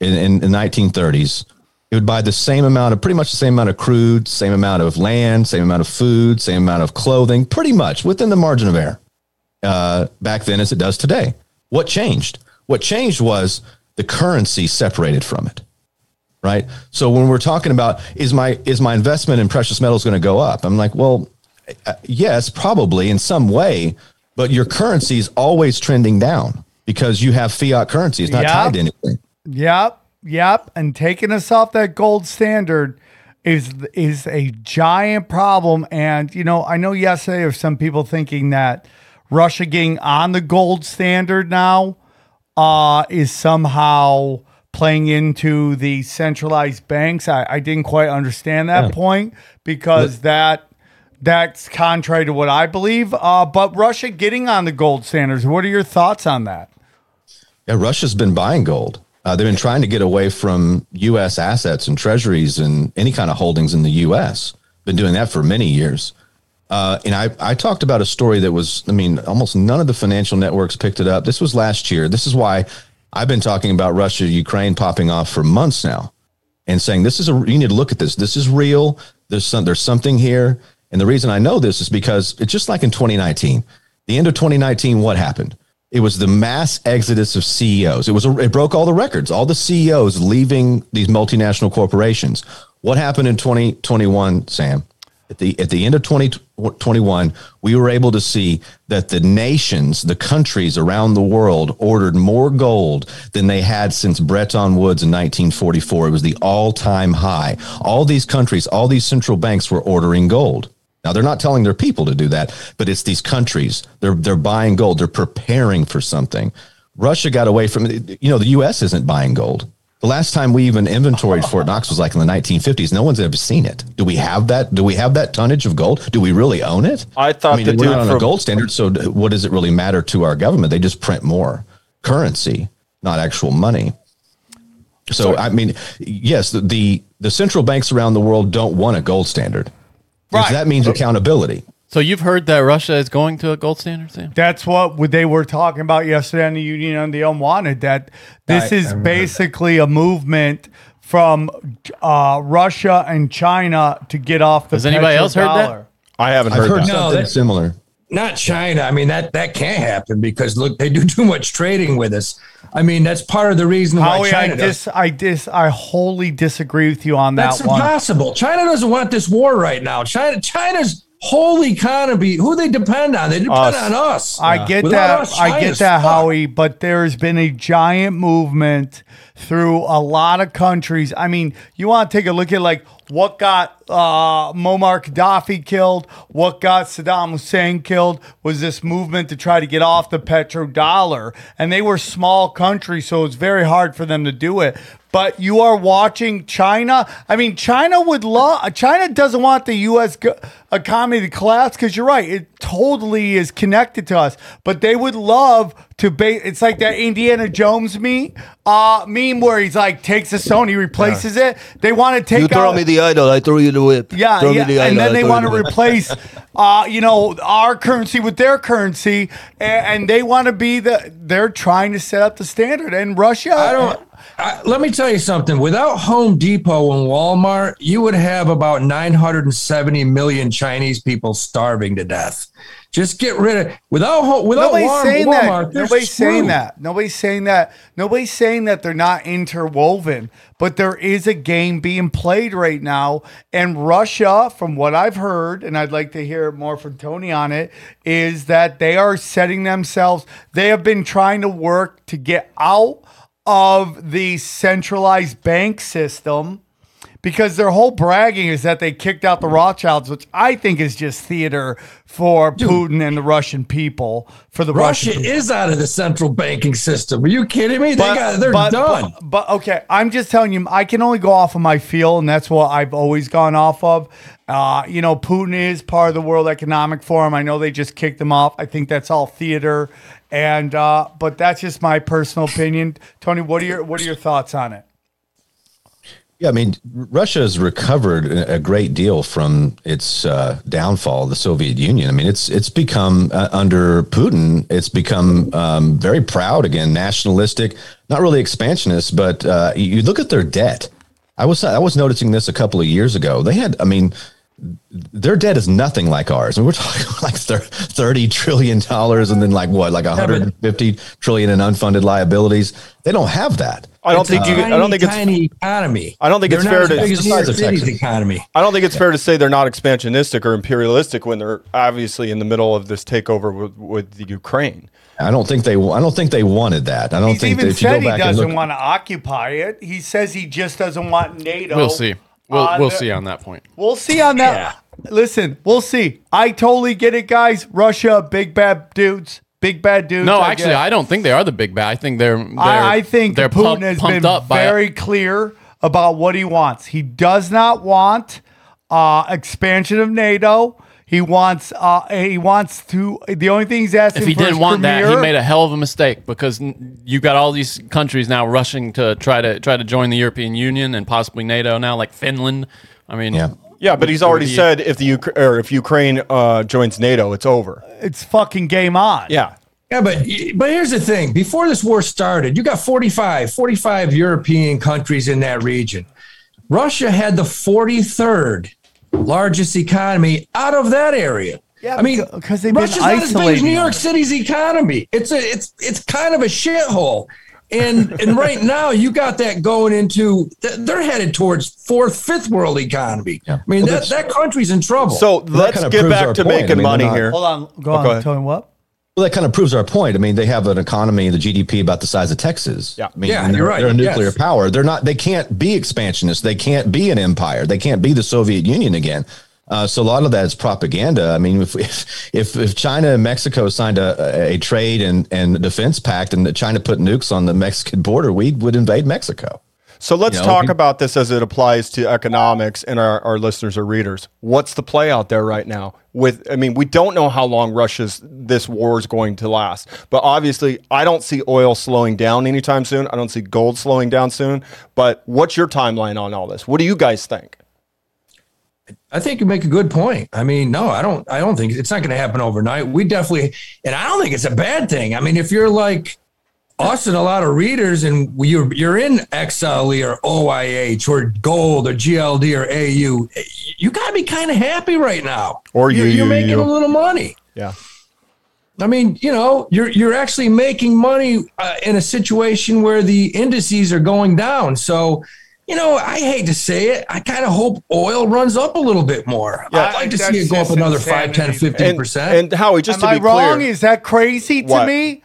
in, in the 1930s, it would buy the same amount of pretty much the same amount of crude, same amount of land, same amount of food, same amount of clothing, pretty much within the margin of error uh, back then as it does today. What changed? What changed was the currency separated from it. Right. So when we're talking about is my is my investment in precious metals going to go up? I'm like, well, uh, yes, probably in some way, but your currency is always trending down because you have fiat currency. It's not Yep. tied to anything. Yep, yep. And taking us off that gold standard is is a giant problem. And you know, I know yesterday were some people thinking that Russia getting on the gold standard now uh, is somehow playing into the centralized banks. I, I didn't quite understand that point because that that's contrary to what I believe. Uh, but Russia getting on the gold standards. What are your thoughts on that? Yeah, Russia's been buying gold. Uh, they've been trying to get away from U.S. assets and treasuries and any kind of holdings in the U.S. Been doing that for many years. Uh, and I, I talked about a story that was, I mean, almost none of the financial networks picked it up. This was last year. This is why I've been talking about Russia, Ukraine popping off for months now and saying this is a you need to look at this. This is real. There's some there's something here. And the reason I know this is because it's just like in 2019. The end of 2019, what happened? It was the mass exodus of CEOs. It was a, it broke all the records. All the CEOs leaving these multinational corporations. What happened in 2021, Sam? At the at the end of 2021, we were able to see that the nations, the countries around the world ordered more gold than they had since Bretton Woods in 1944. It was the all-time high. All these countries, all these central banks were ordering gold. Now they're not telling their people to do that, but it's these countries. They're they're buying gold. They're preparing for something. Russia got away from it. You know, the U.S. isn't buying gold. The last time we even inventoried Fort Knox was like in the 1950s. No one's ever seen it. Do we have that? Do we have that tonnage of gold? Do we really own it? I thought I mean, the we're not on a gold standard. So what does it really matter to our government? They just print more currency, not actual money. So I mean, yes, the, the the central banks around the world don't want a gold standard. Because Right. that means accountability. So you've heard that Russia is going to a gold standard, Sam? That's what they were talking about yesterday on the Union on the Unwanted. That this I- is I remember basically a movement from uh, Russia and China to get off the. Has anybody else heard that? I haven't I've heard, heard that. No, something that- similar. Not China. I mean that that can't happen because look, they do [LAUGHS] too much trading with us. I mean that's part of the reason why Howie, I China. does. dis, I dis, I wholly disagree with you on that That's one. impossible. China doesn't want this war right now. China, China's whole economy. Who they depend on? They depend Us. on us. I get Without that. us, I get that. Howie. But there's been a giant movement through a lot of countries. I mean, you want to take a look at like what got uh, Muammar Gaddafi killed, what got Saddam Hussein killed was this movement to try to get off the petrodollar. And they were small countries, so it's very hard for them to do it. But you are watching China. I mean, China would love. China doesn't want the U.S. go- economy to collapse because you're right. It totally is connected to us. But they would love to. Ba- it's like that Indiana Jones meme, uh, meme where he's like takes a stone, he replaces it. They want to take You throw out, me the idol, I throw you the whip. yeah, Throw me yeah, the and idol, then I they want to the replace, uh, you know, our currency with their currency, and, and they want to be the. They're trying to set up the standard, and Russia. I don't. I, let me tell you something. Without Home Depot and Walmart, you would have about 970 million Chinese people starving to death. Just get rid of without Home, without Nobody's Walmart. saying Walmart, that. Nobody's saying that. Nobody's saying that. Nobody's saying that they're not interwoven. But there is a game being played right now, and Russia, from what I've heard, and I'd like to hear more from Tony on it, is that they are setting themselves. They have been trying to work to get out of the centralized bank system because their whole bragging is that they kicked out the Rothschilds, which I think is just theater for Putin and the Russian people. For the Russia Russian is out of the central banking system. Are you kidding me? They got, they're but, done. But, but okay, I'm just telling you, I can only go off of my feel, and that's what I've always gone off of. Uh, you know, Putin is part of the World Economic Forum. I know they just kicked him off. I think that's all theater, and uh, but that's just my personal opinion. Tony, what are your what are your thoughts on it? Yeah, I mean, Russia has recovered a great deal from its uh, downfall, the Soviet Union. I mean, it's it's become uh, under Putin, it's become um, very proud again, nationalistic, not really expansionist, but uh, you look at their debt. I was I was noticing this a couple of years ago. They had, I mean, their debt is nothing like ours. I mean, we're talking [LAUGHS] like thirty trillion dollars, and then like what, like one hundred and fifty trillion in unfunded liabilities. They don't have that. I don't It's think a you. tiny, I don't think it's. tiny economy. I don't think it's They're fair to- as big as It's the size of City's economy. I don't think it's fair to say they're not expansionistic or imperialistic when they're obviously in the middle of this takeover with, with the Ukraine. I don't think they. I don't think they wanted that. I don't He's think even that if you go said he back and doesn't look, want to occupy it. He says he just doesn't want NATO. We'll see. We'll on we'll the- see on that point. We'll see on that. Listen, we'll see. I totally get it, guys. Russia, big bad dudes, big bad dudes. No, I actually, get it. I don't think they are the big bad. I think they're. they're I, I think they're Putin pump- has pumped been up by very clear about what he wants. He does not want uh, expansion of NATO. He wants. Uh, he wants to. The only thing he's asking If he for didn't is want that, he made a hell of a mistake because n- you got all these countries now rushing to try to try to join the European Union and possibly NATO now, like Finland. I mean, Yeah. Yeah, but he's already said if the Uk- or if Ukraine uh, joins NATO, it's over. It's fucking game on. Yeah. Yeah, but but here's the thing. Before this war started, you got 45, 45 European countries in that region. Russia had the 43rd largest economy out of that area. Yeah, I mean, 'cause they've been Russia's not as big as New York. City's economy. It's a it's it's kind of a shithole. And and right now you got that going into they're headed towards fourth, fifth world economy. Yeah. I mean Well, that that country's in trouble. So let's kinda get back to point. I making mean, money not- here. Hold on. Go Oh, on. go ahead. Tell me what. Well, that kind of proves our point. I mean, they have an economy, the GDP about the size of Texas. Yeah. I mean, Yeah, you're they're, right. They're a nuclear Yes. power. They're not. They can't be expansionist. They can't be an empire. They can't be the Soviet Union again. Uh, so a lot of that is propaganda. I mean, if [LAUGHS] if if, if China and Mexico signed a, a, a trade and and defense pact, and China put nukes on the Mexican border, we would invade Mexico. So let's You know, talk we- about this as it applies to economics and our, our listeners or readers. What's the play out there right now? With I mean, we don't know how long Russia's this war is going to last, but obviously, I don't see oil slowing down anytime soon. I don't see gold slowing down soon. But what's your timeline on all this? What do you guys think? I think you make a good point. I mean, no, I don't. I don't think it's not going to happen overnight. We definitely, and I don't think it's a bad thing. I mean, if you're like us and a lot of readers, and you're you're in XLE or OIH or Gold or GLD or AU, you got to be kind of happy right now. Or you're, you, you're making you. a little money. Yeah. I mean, you know, you're you're actually making money uh, in a situation where the indices are going down. So, you know, I hate to say it, I kind of hope oil runs up a little bit more. Yeah, I'd like to see it go up just another 5, 10, insanity. 15 And, percent. and Howie, just Am to I be wrong? clear, Is that crazy to What? me?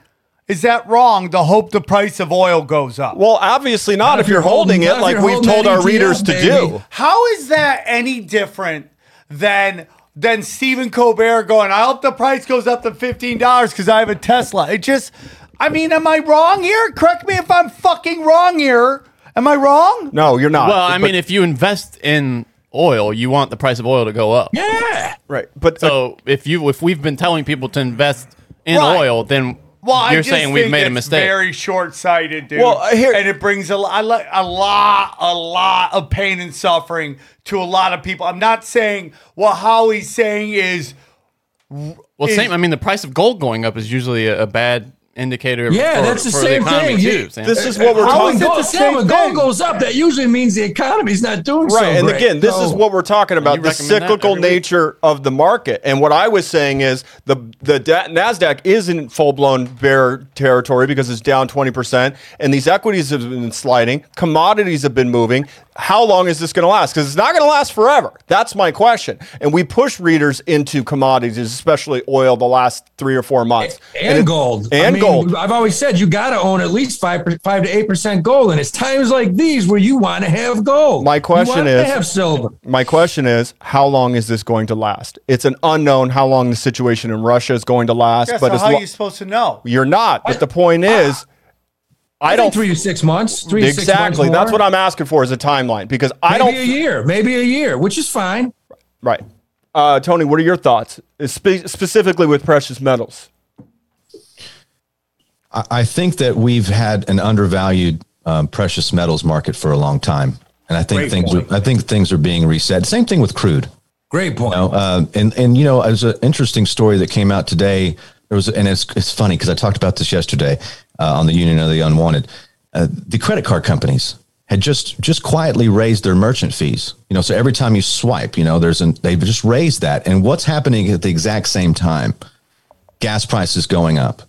Is that wrong to hope the price of oil goes up? well, obviously not, if you're holding, not it like you're we've told our ETF, readers to do. How is that any different than than Stephen Colbert going, I hope the price goes up to fifteen dollars because I have a Tesla? It just I mean, am I wrong here? Correct me if I'm fucking wrong here. Am I wrong? No, you're not. Well, I But- mean, if you invest in oil, you want the price of oil to go up. yeah. right, but So uh, if you if we've been telling people to invest in Right. oil, then Well, I you're just saying we've think made a it's mistake. Very short-sighted, dude. Well, uh, here- and it brings a, lot, a lot, a lot of pain and suffering to a lot of people. I'm not saying what Howie's saying is well, is- same. I mean, the price of gold going up is usually a, a bad indicator. Yeah, for, that's the for same the economy thing. too. Sam. this is what we're How talking is it Gold, the same when gold goes up, that usually means the economy's not doing so Right, and great. again, this So- is what we're talking about: the cyclical every week? nature of the market. And what I was saying is the the da- Nasdaq is in full blown bear territory because it's down twenty percent, and these equities have been sliding. Commodities have been moving. How long is this going to last? Because it's not going to last forever. That's my question. And we push readers into commodities, especially oil, the last three or four months. and, it- gold and I mean, gold. I've always said you got to own at least five five to eight percent gold, and it's times like these where you want to have gold. My You question want is- to have silver. My question is, how long is this going to last? It's an unknown how long the situation in Russia is going to last. Yeah, but so as how lo- are you supposed to know? you're not. But the point is, I, I, don't three to six months. Three to six months exactly. That's what I'm asking for is a timeline because I Maybe don't. Maybe a year, maybe a year, which is fine. Right, uh, Tony. What are your thoughts, Spe- specifically with precious metals? I, I think that we've had an undervalued um, precious metals market for a long time. and I think Great things point. are I think things are being reset. Same thing with crude. Great point. You know, um, and and you know, there's an interesting story that came out today. There was, and it's it's funny because I talked about this yesterday uh, on the Union of the Unwanted. Uh, the credit card companies had just just quietly raised their merchant fees. You know, so every time you swipe, you know, there's an they've just raised that. And what's happening at the exact same time? Gas prices going up,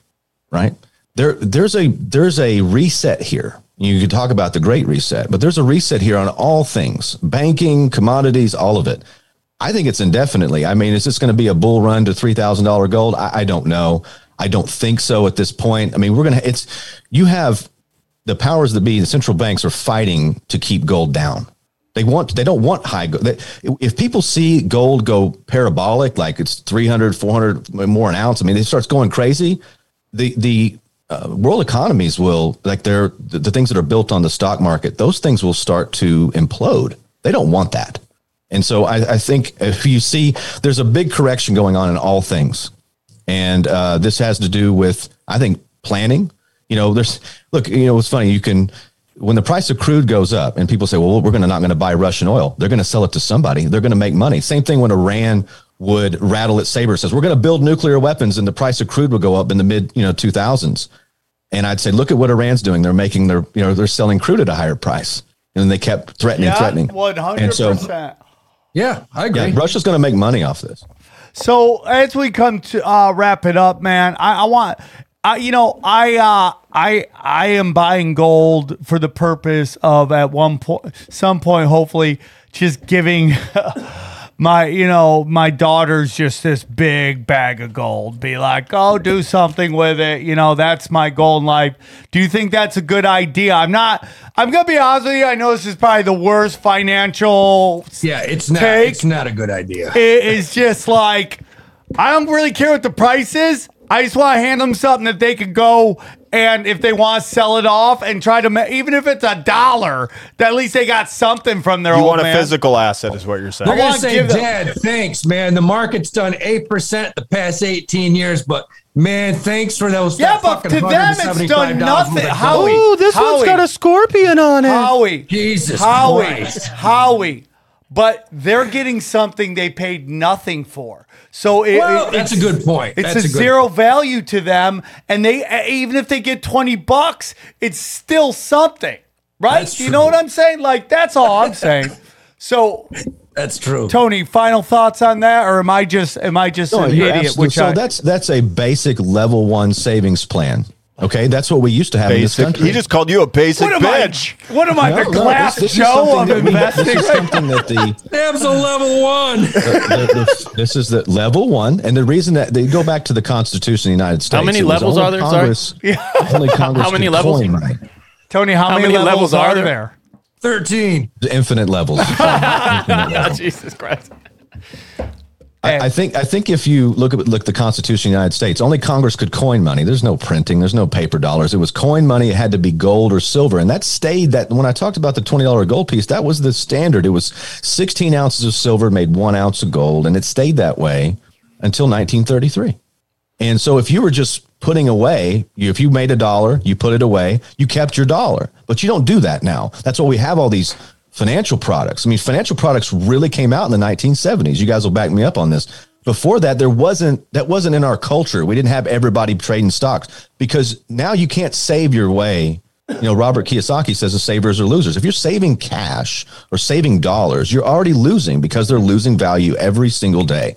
right? There there's a there's a reset here. You could talk about the great reset, but there's a reset here on all things banking, commodities, all of it. I think it's indefinitely. I mean, is this going to be a bull run to three thousand dollar gold? I, I don't know. I don't think so at this point. I mean, we're gonna. It's you have the powers that be. The central banks are fighting to keep gold down. They want. They don't want high gold. They, if people see gold go parabolic, like it's 300, 400 more an ounce, I mean, it starts going crazy. The the uh, world economies will like they're the, the things that are built on the stock market. Those things will start to implode. They don't want that. And so I, I think if you see, there's a big correction going on in all things. And uh, this has to do with, I think, planning. You know, there's, look, you know, it's funny. You can, when the price of crude goes up and people say, well, we're going to not going to buy Russian oil, they're going to sell it to somebody. They're going to make money. Same thing when Iran would rattle its saber, says, we're going to build nuclear weapons and the price of crude will go up in the mid, you know, 2000s. And I'd say, look at what Iran's doing. They're making their, you know, they're selling crude at a higher price. And they kept threatening, Yeah, threatening. one hundred And so. Yeah, I agree. yeah, Russia's going to make money off this. So as we come to uh, wrap it up, man, I, I want, I, you know, I, uh, I, I am buying gold for the purpose of at one point, some point, hopefully, just giving [LAUGHS] my, you know, my daughter's just this big bag of gold. Be like, oh, do something with it. You know, that's my goal in life. Do you think that's a good idea? I'm not. I'm gonna be honest with you. I know this is probably the worst financial yeah, it's not. Take- It's not a good idea. it is just like I don't really care what the price is. I just want to hand them something that they could go and if they want to sell it off and try to ma- even if it's a dollar, that at least they got something from their You old want a man. physical asset, is what you're saying. They're gonna wanna say, give them- Dad, thanks, man. The market's done eight percent the past eighteen years, but man, thanks for those. Yeah, that but fucking to them it's done $175 nothing. Howie. Ooh, this one's got a scorpion on it. Howie, Jesus Howie, Christ. Howie. But they're getting something they paid nothing for. So it, Well, it- that's a good point. It's That's a, a good zero value to them, and they even if they get twenty bucks, it's still something, right? That's you know what I'm saying? Like that's all I'm saying. So, That's true. Tony, final thoughts on that, or am I just am I just No, an idiot? absolutely- Which so I, that's that's a basic level one savings plan. Okay, that's what we used to have in this country. He just called you a basic what am I? bitch. What am I? No, the no, glass this- this is Joe something of that we- investing? This is something that the, [LAUGHS] Dab's a level one. [LAUGHS] the- the- this is the level one, and the reason that they go back to the Constitution of the United States. How many levels are there? Sorry? [LAUGHS] Only Congress. How many levels? coin money. Tony, how, How many, many levels, levels are are there? there? Thirteen. Infinite levels. Oh, Jesus Christ. I, I think I think if you look at look at the Constitution of the United States, only Congress could coin money. There's no printing. There's no paper dollars. It was coin money. It had to be gold or silver, and that stayed. That when I talked about the twenty dollar gold piece, that was the standard. It was 16 ounces of silver made one ounce of gold, and it stayed that way until 1933. And so if you were just putting away, you, if you made a dollar, you put it away, you kept your dollar. But you don't do that now. That's why we have all these financial products. I mean, financial products really came out in the 1970s. You guys will back me up on this. Before that, there wasn't that wasn't in our culture. We didn't have everybody trading stocks because now you can't save your way. You know, Robert Kiyosaki says the savers are losers. If you're saving cash or saving dollars, you're already losing because they're losing value every single day.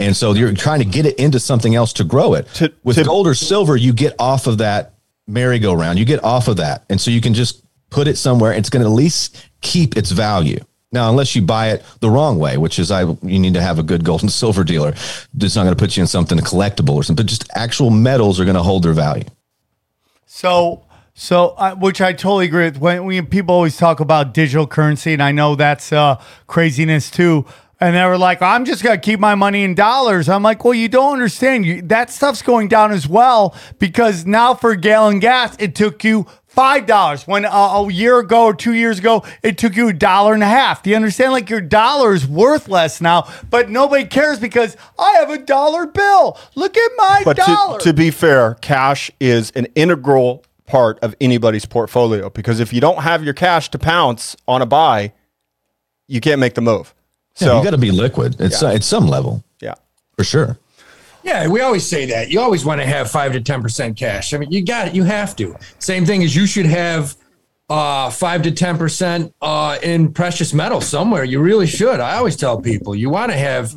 And so you're trying to get it into something else to grow it. To- With to- gold or silver, you get off of that merry-go-round. You get off of that. And so you can just put it somewhere. It's going to at least keep its value. Now, unless you buy it the wrong way, which is I you need to have a good gold and [LAUGHS] silver dealer. It's not going to put you in something collectible or something, but just actual metals are going to hold their value. So, so uh, which I totally agree with. When, when people always talk about digital currency, and I know that's uh, craziness too. And they were like, "I'm just gonna keep my money in dollars." I'm like, "Well, you don't understand. You, that stuff's going down as well because now for a gallon gas, it took you." Five dollars when uh, a year ago or two years ago it took you a dollar and a half. Do you understand? Like your dollar is worth less now, but nobody cares because I have a dollar bill. Look at my But to, dollar. to be fair, cash is an integral part of anybody's portfolio because if you don't have your cash to pounce on a buy, you can't make the move. Yeah, So you got to be liquid. It's Yeah. uh, it's some level yeah. for sure. Yeah, we always say that. You always want to have five to ten percent cash. I mean, you got it. You have to. Same thing as you should have uh, five to ten percent uh, in precious metal somewhere. You really should. I always tell people you want to have.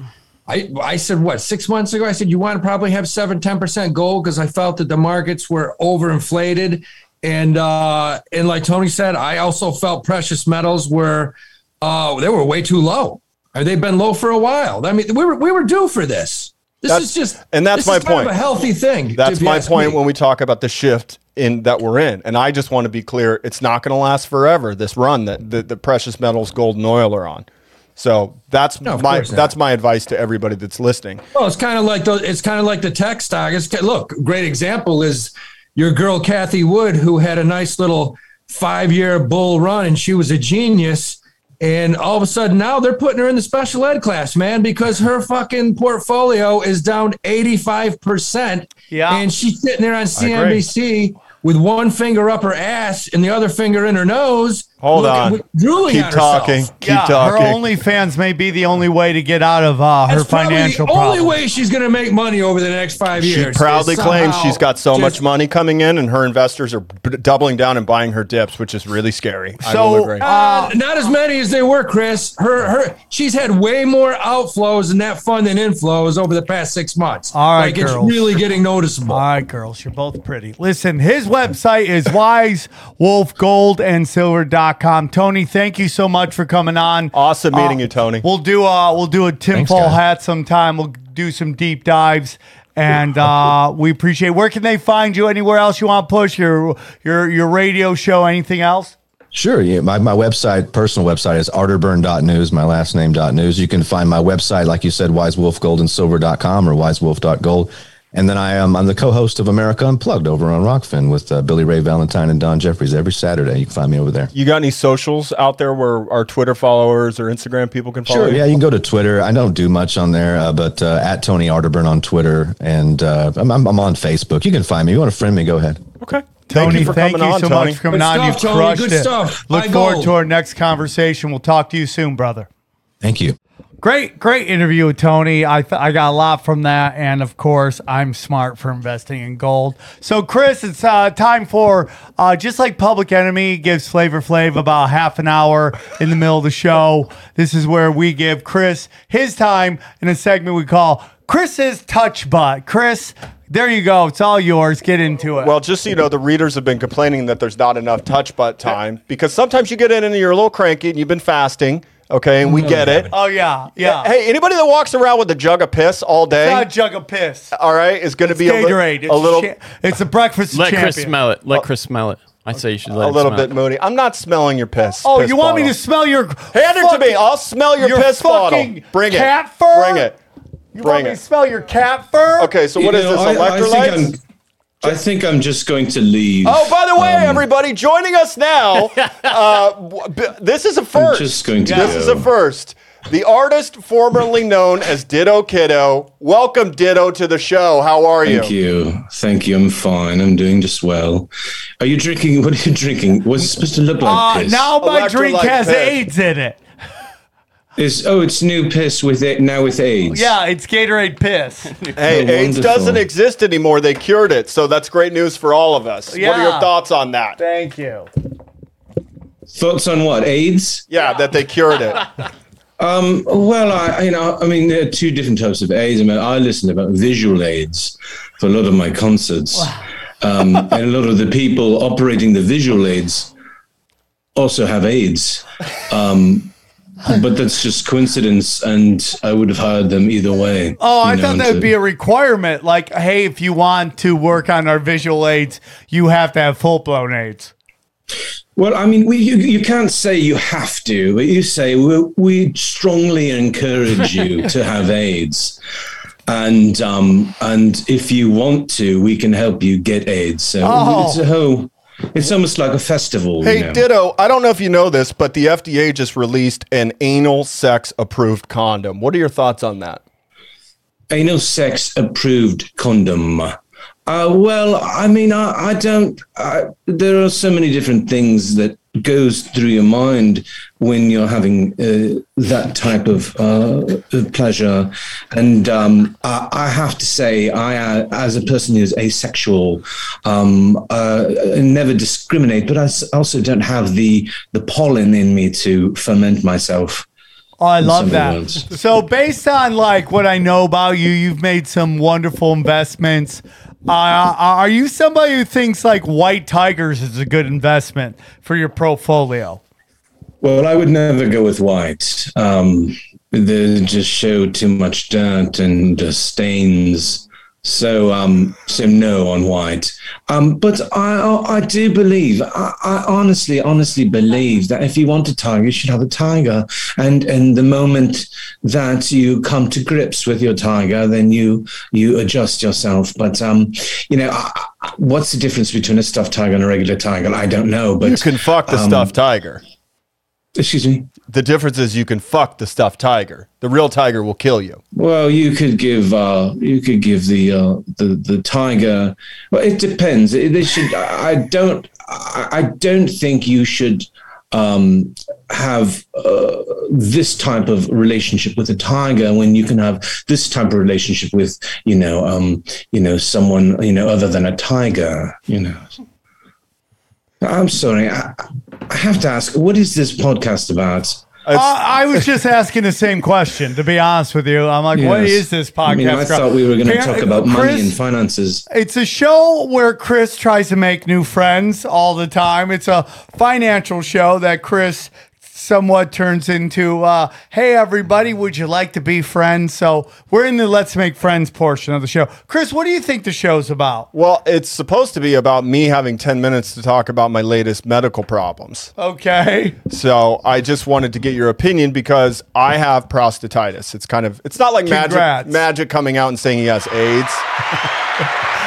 I I said what six months ago. I said you want to probably have seven ten percent gold because I felt that the markets were overinflated, and uh, and like Tony said, I also felt precious metals were uh, they were way too low. They've been low for a while. I mean, we were we were due for this. This That's- is just and that's my is kind of point. a healthy thing. That's my point me. when we talk about the shift in that we're in. And I just want to be clear, it's not going to last forever. This run that the, the precious metals, gold and oil are on. So that's No, my that's my advice to everybody that's listening. Well, it's kind of like the it's kind of like the tech stock. It's look, great example is your girl Cathie Wood, who had a nice little five year bull run, and she was a genius. And all of a sudden now they're putting her in the special ed class, man, because her fucking portfolio is down 85%. Yeah. And she's sitting there on. CNBC with one finger up her ass and the other finger in her nose. Hold on. with- drooling Keep on herself. talking. Keep yeah, talking. her OnlyFans may be the only way to get out of uh, her That's probably financial the only way she's going to make money over the next five years. She years. proudly claims she's got so much money coming in, and her investors are b- doubling down and buying her dips, which is really scary. I So, will agree. Uh, not as many as they were, Chris. Her, her, she's had way more outflows in that fund than inflows over the past six months. All right, like girls. it's really getting noticeable. All right, girls, you're both pretty. Listen, his website is wisewolfgoldandsilver.com. Tony, thank you so much for coming on. awesome meeting uh, you, Tony. We'll do uh we'll do a tinfoil guys. hat sometime. We'll do some deep dives. And uh, we appreciate. Where can they find you? Anywhere else you want to push your your your radio show? Anything else? Sure. Yeah, my, my website, personal website is arterburn.news, my last name dot news. You can find my website, like you said, wisewolfgoldandsilver.com or wisewolf.gold. And then I am I'm the co-host of America Unplugged over on Rokfin with uh, Billy Ray Valentine and Don Jeffries every Saturday. You can find me over there. you got any socials out there where our Twitter followers or Instagram people can follow Sure. you? Yeah, you can go to Twitter. I don't do much on there, uh, but uh, at Tony Arterburn on Twitter, and uh, I'm, I'm I'm on Facebook. You can find me. You want to friend me? Go ahead. Okay. Tony, thank you for coming on, so Tony. much for coming Good on. stuff, You've Tony. crushed Good it. stuff. Look High forward gold. to our next conversation. We'll talk to you soon, brother. Thank you. Great, great interview with Tony. I th- I got a lot from that, and of course, I'm smart for investing in gold. So, Chris, it's uh, time for uh, just like Public Enemy gives Flavor Flav about half an hour in the middle of the show. This is where we give Chris his time in a segment we call Chris's Touch Butt. Chris, there you go. It's all yours. Get into it. Well, just so you know, the readers have been complaining that there's not enough touch butt time because sometimes you get in and you're a little cranky and you've been fasting. Okay, and we get it. oh yeah, yeah. Hey, anybody that walks around with a jug of piss all it's not a jug of piss. all right, is going to be a, li- Gatorade. It's a little, cha- it's a breakfast. Let champion. Chris smell it. Let oh. Chris smell it. I say you should let it a him little smell bit it. moody. I'm not smelling your piss. Oh, piss you want me bottle. to smell your hand it to me? I'll smell your, your piss bottle. fucking Bring it. cat fur? Bring it. You Bring want me it. to smell your cat fur? Okay, so You what is know, this? I- I think Electrolytes? I'm- I think I'm just going to leave. Oh, by the way, Um, everybody joining us now, [LAUGHS] uh, this is a first. just going to This go. is a first. The artist formerly known as Ditto Kiddo. Welcome, Ditto, to the show. How are you? Thank you. Thank you. I'm fine. I'm doing just well. Are you drinking? [LAUGHS] What are you drinking? What's it supposed to look like? Uh, now my drink has piss. AIDS in it. Is oh, it's new piss with it now with AIDS. Yeah, it's Gatorade piss. [LAUGHS] Hey, Oh, AIDS wonderful. doesn't exist anymore. They cured it. So that's great news for all of us. What are Yeah. your thoughts on that? Thank you. Thoughts on what? AIDS? Yeah, that they cured it. [LAUGHS] Um. Well, I you know I mean there are two different types of AIDS. I mean I listen about visual AIDS for a lot of my concerts, um, [LAUGHS] and a lot of the people operating the visual aids also have AIDS. Um, but that's just coincidence, and I would have hired them either way. Oh, I know, thought that to- would be a requirement. Like, hey, if you want to work on our visual aids, you have to have full blown aids. Well, I mean, we, you, you can't say you have to, but you say we, we strongly encourage you [LAUGHS] to have AIDS. And um, and if you want to, we can help you get AIDS. So Oh. it's a whole, it's almost like a festival. Hey, you know? Ditto, I don't know if you know this, but the FDA just released an anal sex approved condom. What are your thoughts on that? anal sex approved condom. Uh, well, I mean, I, I don't. I, there are so many different things that goes through your mind when you're having uh, that type of uh, pleasure. And um, I, I have to say, I, uh, as a person who's asexual, um, uh, never discriminate, but I also don't have the the pollen in me to ferment myself. Oh, I love that. So, based on like what I know about you, you've made some wonderful investments. Uh, are you somebody who thinks like white tigers is a good investment for your portfolio? Well, I would never go with white. Um, they just show too much dirt and uh, stains. So, um, so no on white. Um, but I, I, I do believe, I, I honestly, honestly believe that if you want a tiger, you should have a tiger. And and the moment that you come to grips with your tiger, then you you adjust yourself. But um, you know, I, I- what's the difference between a stuffed tiger and a regular tiger? I don't know. But You can fuck the um, stuffed tiger. Excuse me. The difference is you can fuck the stuffed tiger. The real tiger will kill you. Well, you could give uh, you could give the uh, the the tiger. Well, it depends. They should. I don't. I don't think you should um, have uh, this type of relationship with a tiger when you can have this type of relationship with you know um, you know someone you know other than a tiger. You know. I'm sorry. I, I have to ask. What is this podcast about? Uh, I was just asking the same question. To be honest with you, I'm like, what Yes. is this podcast? I mean, I thought we were going to Par- talk about money and finances. It's a show where Chris tries to make new friends all the time. It's a financial show that Chris somewhat turns into, uh, hey, everybody, would you like to be friends? So we're in the let's make friends portion of the show. Chris, what do you think the show's about? Well, it's supposed to be about me having 10 minutes to talk about my latest medical problems. Okay. So I just wanted to get your opinion because I have prostatitis. It's kind of, it's not like magic, magic coming out and saying he has AIDS. [LAUGHS]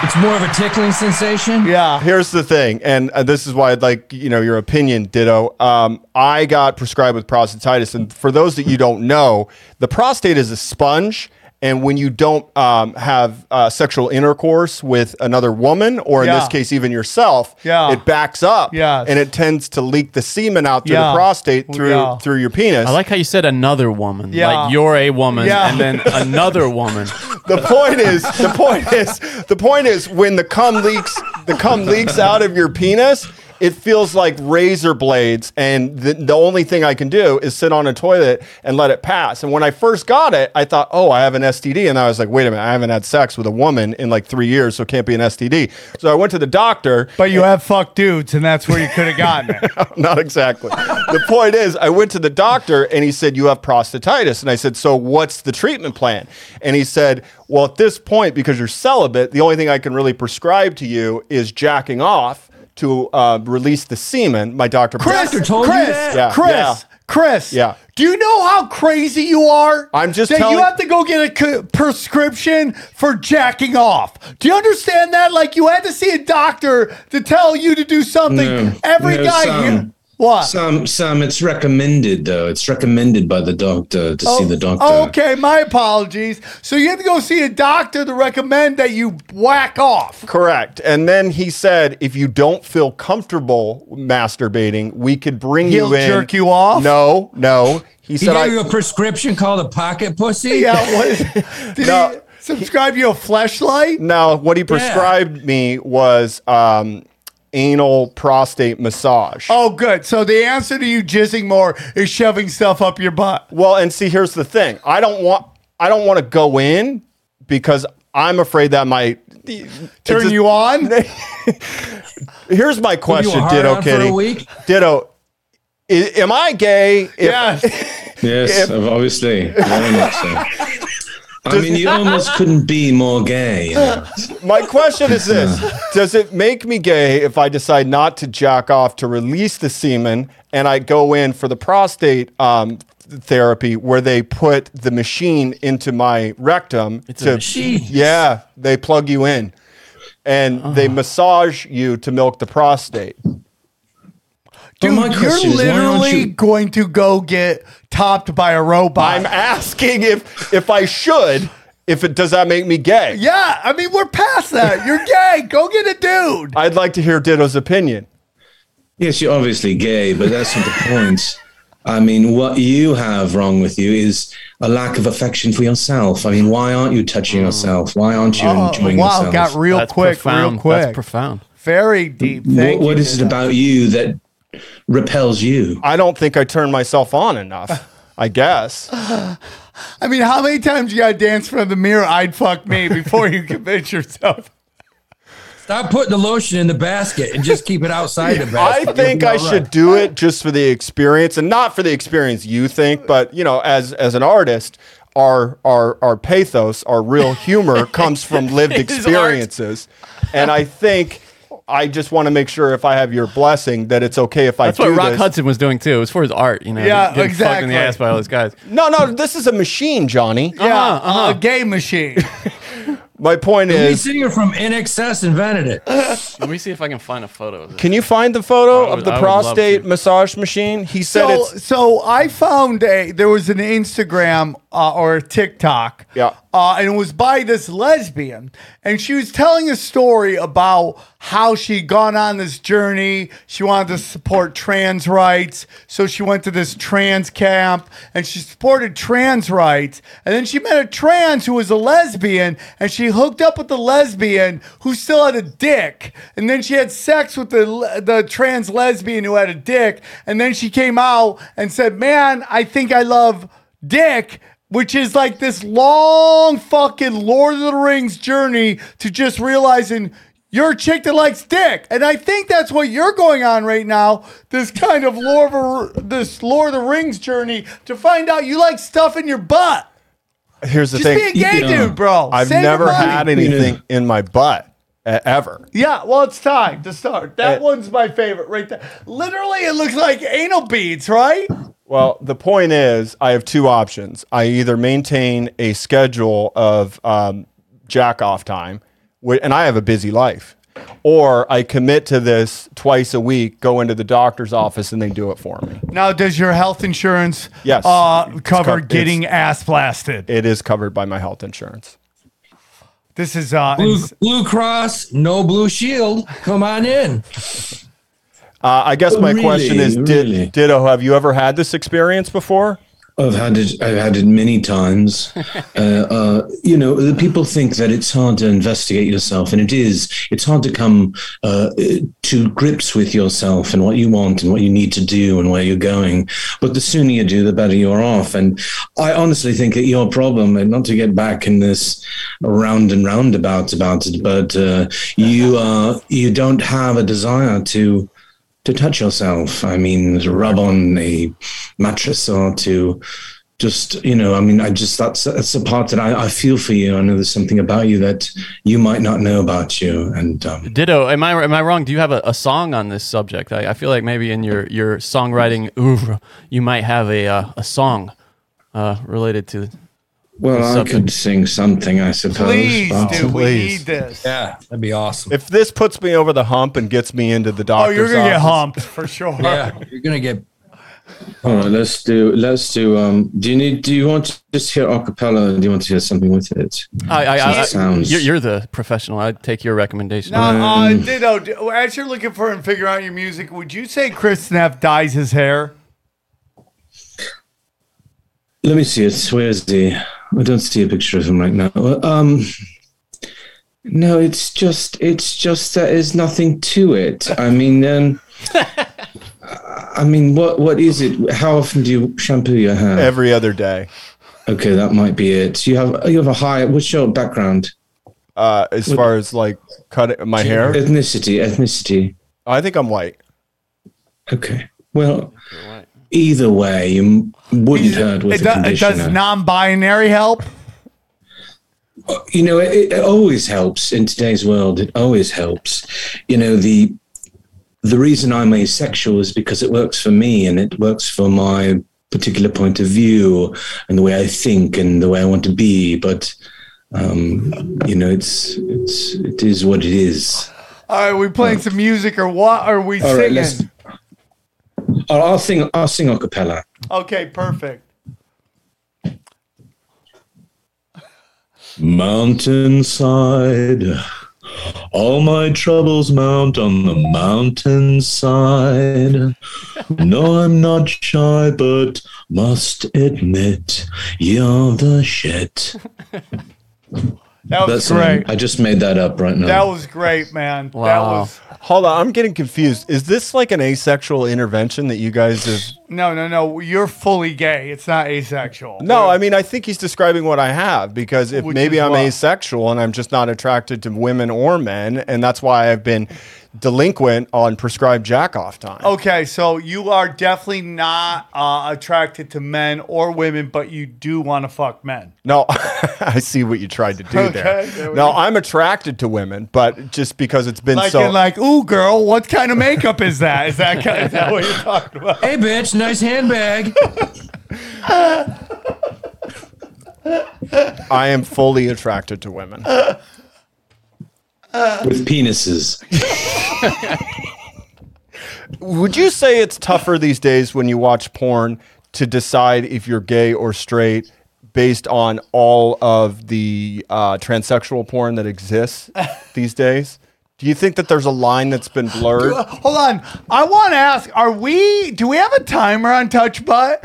It's more of a tickling sensation. Yeah. Here's the thing, and uh, this is why I'd like you know your opinion, Ditto. Um, I got prescribed with prostatitis, and for those that you don't know, the prostate is a sponge. And when you don't um, have uh, sexual intercourse with another woman, or in Yeah. this case, even yourself, Yeah. it backs up, Yes. and it tends to leak the semen out through Yeah. the prostate through Yeah. through your penis. I like how you said another woman. Yeah. Like you're a woman Yeah. and then [LAUGHS] another woman. the point is the point is the point is when the cum leaks the cum leaks out of your penis it feels like razor blades and the, the only thing i can do is sit on a toilet and let it pass and when i first got it i thought oh i have an std and i was like wait a minute i haven't had sex with a woman in like three years so it can't be an std so i went to the doctor But you have fucked dudes, and that's where you could have gotten it. [LAUGHS] not exactly. The point is, I went to the doctor and he said, You have prostatitis. And I said, So what's the treatment plan? And he said, Well, at this point, because you're celibate, the only thing I can really prescribe to you is jacking off to uh, release the semen. My doctor Chris, Doctor told you Chris, that? Yeah, Chris, yeah. Chris. Yeah. Do you know how crazy you are? I'm just that telling- you have to go get a co- prescription for jacking off. Do you understand that? Like you had to see a doctor to tell you to do something. No, Every no, guy Sam. Here. What? Sam, Sam, it's recommended though. It's recommended by the doctor to see the doctor. Oh, okay, my apologies. So you have to go see a doctor to recommend that you whack off. Correct. And then he said, if you don't feel comfortable masturbating, we could bring He'll you in. jerk you off? No, no. He He said, gave I, you a prescription called a pocket pussy. Yeah. What? [LAUGHS] Did No. he subscribe you a flashlight? No, what he prescribed me was um, anal prostate massage. Oh, good. So the answer to you jizzing more is shoving stuff up your butt. Well, and see, here's the thing. I don't want. I don't want to go in because I'm afraid that might Turn a- you on? [LAUGHS] Here's my question, hard Ditto on for a Kitty. week? Ditto. I, am I gay? If, Yes. Yes, [LAUGHS] obviously, [LAUGHS] very much so. I mean, you almost couldn't be more gay. you [LAUGHS] know. My question is this: [LAUGHS] Does it make me gay if I decide not to jack off to release the semen, and I go in for the prostate um, therapy, where they put the machine into my rectum? It's a machine. Yeah, they plug you in, and they massage you to milk the prostate. Dude, my you're question is, why aren't literally you- going to go get topped by a robot. I'm asking if if I should. If it does that make me gay? yeah, I mean, we're past that. You're gay. Go get a dude. I'd like to hear Ditto's opinion. Yes, you're obviously gay, but that's not the point. I mean, what you have wrong with you is a lack of affection for yourself. I mean, why aren't you touching yourself? Why aren't you Oh, enjoying wow, yourself? Wow, got real That's quick, profound. real quick. That's profound. Very deep. What- Thank what you, is it about you that repels you? I don't think I turn myself on enough. I guess. [SIGHS] I mean, how many times you got to dance in front of the mirror? I'd fuck me before you [LAUGHS] convince yourself. Stop putting the lotion in the basket and just keep it outside the [LAUGHS] basket. I think I be should right. do it just for the experience and not for the experience you think, but you know, as as an artist, our our our pathos, our real humor [LAUGHS] comes from lived experiences. And I think I just want to make sure if I have your blessing that it's okay if I That's do what Rock this. Hudson was doing too. It was for his art, you know. Yeah, getting fucked in exactly. the ass by all those guys. No, no, this is a machine, Johnny. Yeah, a gay machine. [LAUGHS] My point The is, singer from INXS invented it. Let me see if I can find a photo of it. can you find the photo would- of the I would love prostate massage machine? He said so, it's so I found a there was an Instagram uh, or a TikTok, Yeah. uh, and it was by this lesbian, and she was telling a story about how she'd gone on this journey. She wanted to support trans rights, so she went to this trans camp, and she supported trans rights, and then she met a trans who was a lesbian, and she hooked up with the lesbian who still had a dick, and then she had sex with the the trans lesbian who had a dick, and then she came out and said, "Man, I think I love dick." Which is like this long fucking Lord of the Rings journey to just realizing you're a chick that likes dick, and I think that's what you're going on right now. This kind of Lord of the, this Lord of the Rings journey to find out you like stuff in your butt. here's the Just thing. be a gay dude, bro. I've Save never had anything in my butt ever. Yeah, well, it's time to start. That Uh, one's my favorite right there. Literally, it looks like anal beads, right? Well, the point is, I have two options. I either maintain a schedule of um, jack off time, and I have a busy life, or I commit to this twice a week, go into the doctor's office, and they do it for me. Now, does your health insurance Yes. uh, cover co- getting ass blasted? It is covered by my health insurance. This is uh, Blue, ins- Blue Cross, no Blue Shield. Come on in. Uh, I guess my Really? question is, did, Ditto, have you ever had this experience before? I've had it. I've had it many times. [LAUGHS] uh, uh, you know, the people think that it's hard to investigate yourself, and it is. It's hard to come uh, to grips with yourself and what you want and what you need to do and where you're going. But the sooner you do, the better you're off. And I honestly think that your problem, and not to get back in this round and roundabout about it, but uh, you uh, you don't have a desire to to touch yourself. I mean, to rub on a mattress or to just, you know, I mean, I just, that's, that's the part that I, I feel for you. I know there's something about you that you might not know about you. And, um, Ditto. Am I am I wrong? Do you have a, a song on this subject? I, I feel like maybe in your your songwriting oeuvre, you might have a uh, a song uh, related to. Well, I subject. could sing something, I suppose. please, but- dude, we please. need this. Yeah, that'd be awesome. If this puts me over the hump and gets me into the Oh, doctor's you're gonna get humped for sure. [LAUGHS] yeah, you're gonna get. All right, let's do, let's do, um, do you need, do you want to just hear a cappella? Or do you want to hear something with it? I, I, I, Sounds- you're, you're the professional. I'd take your recommendation. Now, uh, Ditto, as you're looking for and figuring out your music, would you say Chris Neff dyes his hair? Let me see it. Where is he? I don't see a picture of him right now. Um, no, it's just it's just that there's nothing to it. I mean, um, I mean, what what is it? How often do you shampoo your hair? every other day. Okay, that might be it. You have you have a high. What's your background? Uh, as far as like cutting my hair, Ethnicity. Ethnicity. I think I'm white. Okay. Well, either way, wouldn't hurt with it, a do- it does non-binary help? you know it, it always helps in today's world it always helps you know the the reason i'm asexual is because it works for me and it works for my particular point of view and the way i think and the way i want to be but um you know it's it's it is what it is All right, we playing some music or what? Are we all right singing? let's I'll, I'll sing i'll sing a cappella okay, perfect. [LAUGHS] Mountainside, All my troubles mount on the mountainside. [LAUGHS] no, I'm not shy, but must admit you're the shit. [LAUGHS] That was That's great. I just made that up right now. That was great, man. That Wow. was Hold on, I'm getting confused. Is this like an asexual intervention that you guys have? no, no, no. You're fully gay. It's not asexual. No, I mean I think he's describing what I have because if Which maybe is I'm what? asexual and I'm just not attracted to women or men, and that's why I've been delinquent on prescribed jack off time. Okay, so you are definitely not uh, attracted to men or women, but you do want to fuck men. No, [LAUGHS] I see what you tried to do Okay, there. there no. I'm attracted to women, but just because it's been Like so like, ooh, girl, what kind of makeup is that? Is that kind is that what you're talking about? Hey, bitch, nice handbag. [LAUGHS] I am fully attracted to women. With penises. Would you say it's tougher these days when you watch porn to decide if you're gay or straight based on all of the uh, transsexual porn that exists [LAUGHS] these days? Do you think that there's a line that's been blurred? Hold on. I want to ask, are we do we have a timer on touch butt?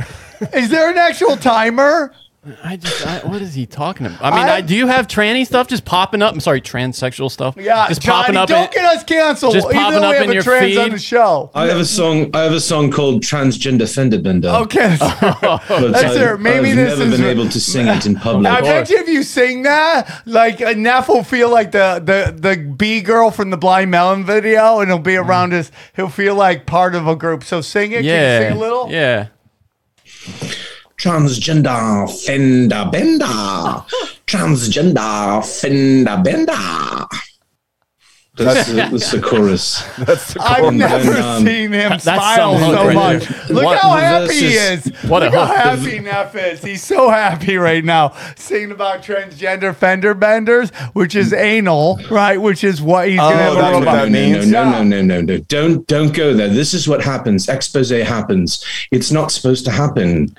Is there an actual timer? I just, I, what is he talking about? I mean, I- I, do you have tranny stuff just popping up? I'm sorry, transsexual stuff. Yeah, just Johnny, popping up. don't in- get us canceled. just even popping we up have in a your trans on feed. the show. I have a song. I have a song called "Transgender Fender Bender." Okay. but [LAUGHS] That's [LAUGHS] I've, it. Maybe I've this never is- been able to sing it in [LAUGHS] public. I bet you if you sing that, like uh, Neff will feel like the the the B girl from the Blind Melon video, and he'll be around us. He'll feel like part of a group. So sing it. yeah, Can you sing a little? yeah. Transgender Fender Bender. Transgender Fender Bender. That's the, that's the chorus. [LAUGHS] That's the I've never then, um, seen him smile some so much. Look What- how the happy he is. is- what a Look how happy Neff is. He's so happy right now, singing about transgender fender benders, which is anal, right? Which is what he's gonna have Oh, that's a what robot. that no, means? No, no, no, no, no, no. Don't don't go there. This is what happens. Expose happens. It's not supposed to happen.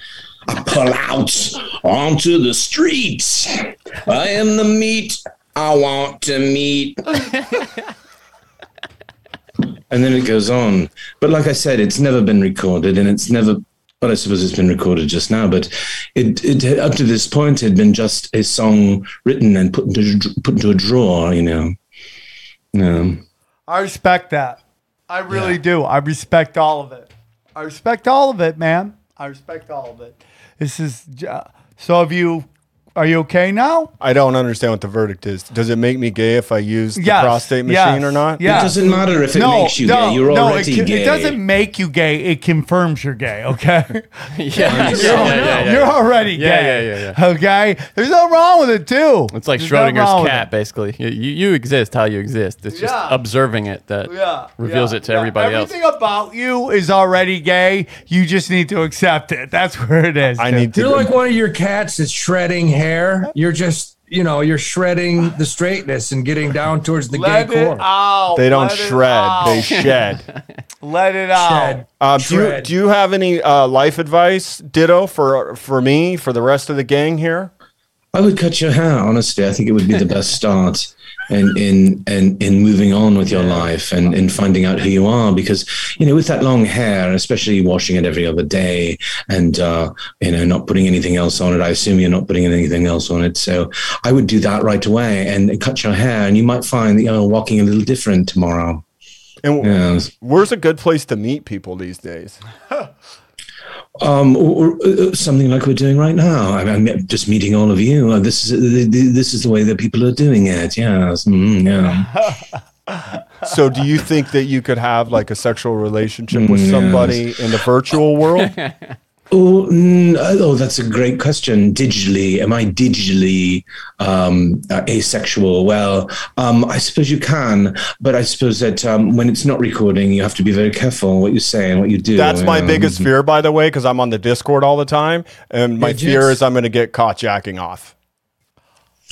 I pull out onto the streets. I am the meat I want to meet. [LAUGHS] and then it goes on. But like I said, it's never been recorded and it's never well, I suppose it's been recorded just now, but it, it up to this point had been just a song written and put into put into a drawer, you know. No. I respect that. I really do. I respect all of it. I respect all of it, man. I respect all of it. This is uh, so. Have you? Are you okay now? I don't understand what the verdict is. Does it make me gay if I use the Yes, prostate yes, machine or not? yeah. It doesn't matter if it makes you gay. You're no, already it, can- gay. it doesn't make you gay. It confirms you're gay. Okay. [LAUGHS] [LAUGHS] Yeah, yeah, you're, yeah, yeah, yeah. you're already Yeah, gay. yeah, yeah, Okay. There's nothing wrong with it too. It's like There's nothing wrong Schrodinger's with cat, basically. You, you you exist how you exist. It's just Yeah. observing it that Yeah, reveals yeah, it to yeah. everybody else. Everything about you is already gay. You just need to accept it. That's where it is. I dude. need to. You're like one of your cats that's shredding hair. You're just, you know, you're shredding the straightness and getting down towards the Let gay it core. out. they don't Let it shred; out. they shed. [LAUGHS] Let it out. Shed. Um, do you do you have any uh, life advice, Ditto, for for me, for the rest of the gang here? I would cut your hair. Honestly, I think it would be the best start in in in in moving on with your life and in finding out who you are. Because you know, with that long hair, especially washing it every other day, and uh, you know, not putting anything else on it. I assume you're not putting anything else on it. So I would do that right away and cut your hair, and you might find that you're walking a little different tomorrow. And where's a good place to meet people these days? [LAUGHS] Um, or, or, uh, something like we're doing right now. I mean, I'm just meeting all of you. Uh, This is this is the way that people are doing it. Yes, mm, yeah. [LAUGHS] So, do you think that you could have like a sexual relationship with Mm, somebody in the virtual world? [LAUGHS] Oh, oh, that's a great question. Digitally, am I digitally um, uh, asexual? Well, um, I suppose you can, but I suppose that um, when it's not recording, you have to be very careful what you say and what you do. That's my Um, biggest fear, by the way, because I'm on the Discord all the time, and my Yeah, fear is I'm going to get caught jacking off.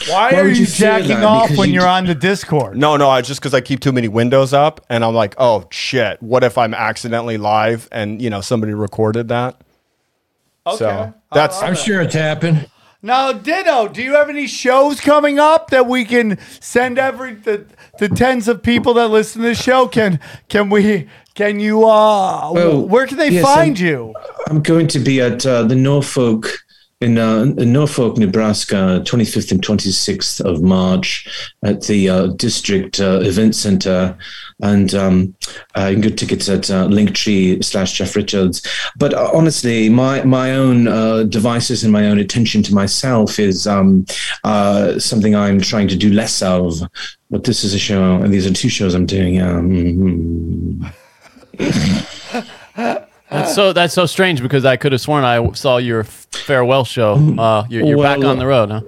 Why, Why are you you jacking off Because when you you are d- on the Discord? No, no, I just because I keep too many windows up, and I'm like, oh shit, what if I'm accidentally live and you know somebody recorded that? Okay. So that's I'm sure it's happened. Now, Ditto, do you have any shows coming up that we can send every the, the tens of people that listen to the show? Can can we can you uh Well, where can they yes, find I'm- you? I'm going to be at uh, the Norfolk in, uh, in Norfolk, Nebraska, 25th and 26th of March at the uh, District uh, Event Center. And um, uh, you can get tickets at uh, Linktree slash Jeff Richards. But uh, honestly, my my own uh, devices and my own attention to myself is um, uh, something I'm trying to do less of. But this is a show, and these are two shows I'm doing. Um, That's so that's so strange because I could have sworn I saw your farewell show. Uh, you're, you're back on the road, huh?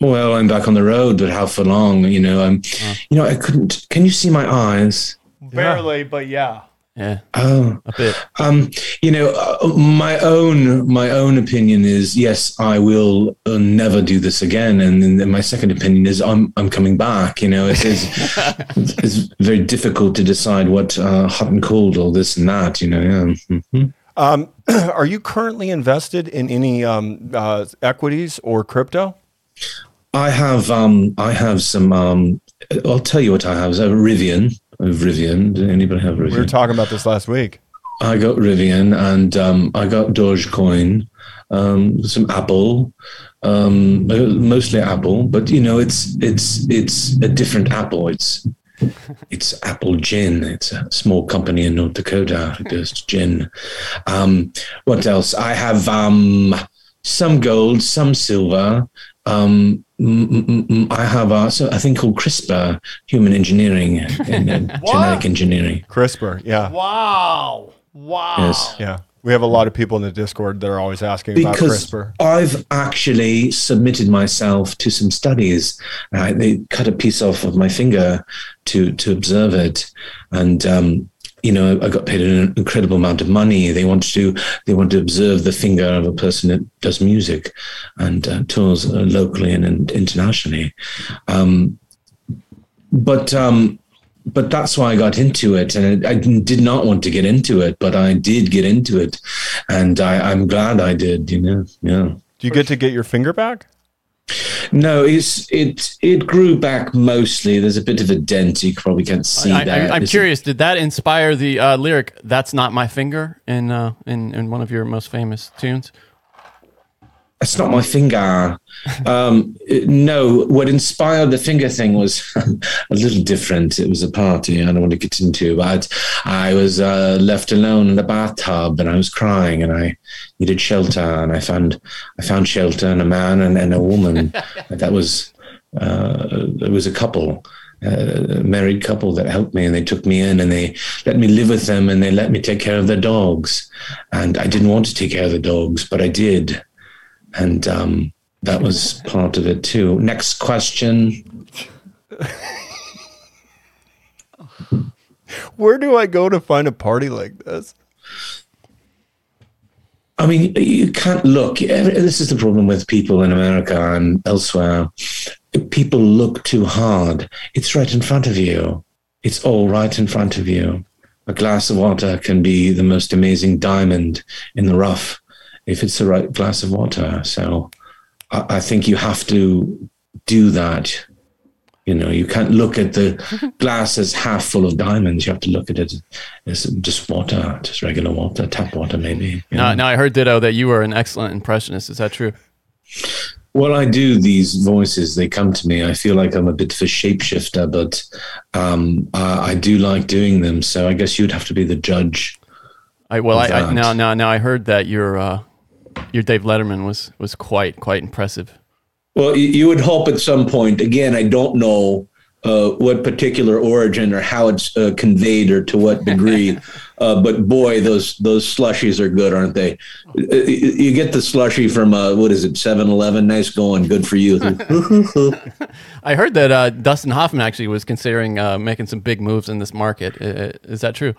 Well, I'm back on the road, but how for long? You know, I'm. You know, I couldn't. Can you see my eyes? Barely, but yeah. Yeah, Oh, a bit. um, you know, uh, my own my own opinion is yes, I will uh, never do this again, and then my second opinion is I'm I'm coming back. You know, it's it's, [LAUGHS] it's very difficult to decide what uh, hot and cold or this and that. You know, yeah. Mhm. Um, [CLEARS THROAT] are you currently invested in any um, uh, equities or crypto? I have um I have some um I'll tell you what I have. Rivian. I have Rivian. Did anybody have Rivian? We were talking about this last week. I got Rivian and um, I got Dogecoin, um, some Apple, um, mostly Apple, but you know it's it's it's a different Apple. It's [LAUGHS] it's Apple Gin. It's a small company in North Dakota. It does gin. Um, what else? I have um, some gold, some silver. Um, I have uh, so a thing called CRISPR, human engineering, and, [LAUGHS] uh, genetic engineering. CRISPR. Yeah. Wow. Wow. Yes. Yeah. We have a lot of people in the Discord that are always asking about because CRISPR. I've actually submitted myself to some studies. Uh, they cut a piece off of my finger to to observe it, and um, you know I got paid an incredible amount of money. They want to they want to observe the finger of a person that does music and uh, tours uh, locally and, and internationally. Um, but um, but that's why I got into it, and I did not want to get into it, but I did get into it, and I, I'm glad I did. You know, yeah. Do you get to get your finger back? No, it's it it grew back mostly. There's a bit of a dent. You probably can't see I, that. I, I'm It's- curious. Did that inspire the uh, lyric "That's not my finger" in uh, in in one of your most famous tunes? It's not my finger. Um, no, what inspired the finger thing was [LAUGHS] a little different. It was a party I don't want to get into, but I was uh, left alone in the bathtub and I was crying and I needed shelter and I found I found shelter and a man and, and a woman. [LAUGHS] that was uh, it was a couple. Uh, a married couple that helped me and they took me in and they let me live with them and they let me take care of their dogs and i didn't want to take care of the dogs but i did and um, that was part of it too. Next question. Where do I go to find a party like this? I mean, you can't look. This is the problem with people in America and elsewhere. People look too hard. It's right in front of you. It's all right in front of you. A glass of water can be the most amazing diamond in the rough if it's the right glass of water. So I, I think you have to do that. You know, you can't look at the [LAUGHS] glass as half full of diamonds. You have to look at it as just water, just regular water, tap water, maybe. Now, know. now I heard Ditto that you were an excellent impressionist. Is that true? Well, I do these voices. They come to me. I feel like I'm a bit of a shapeshifter, but um, I, I do like doing them. So I guess you'd have to be the judge. I well, I, I now now now I heard that your uh, your Dave Letterman was was quite quite impressive. Well, you, would hope at some point. Again, I don't know uh, what particular origin or how it's uh, conveyed or to what degree. [LAUGHS] uh, but boy, those those slushies are good, aren't they? Uh, You get the slushy from uh, what is it, 7-Eleven? Nice going, good for you. [LAUGHS] [LAUGHS] I heard that uh, Dustin Hoffman actually was considering uh, making some big moves in this market. Is that true?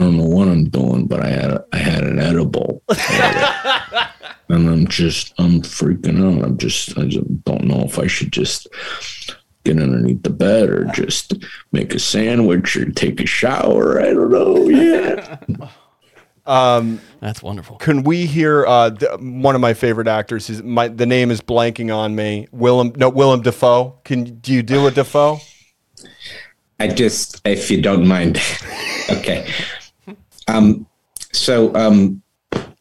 I don't know what I'm doing, but I had a, I had an edible, [LAUGHS] and I'm just I'm freaking out. I'm just I just don't know if I should just get underneath the bed or just make a sandwich or take a shower. I don't know. Yeah. [LAUGHS] That's wonderful. Can we hear uh, th- one of my favorite actors? Is my the name is blanking on me. Willem no Willem Dafoe. Can do you do a Dafoe? I just, if you don't mind. [LAUGHS] okay. Um, so, um,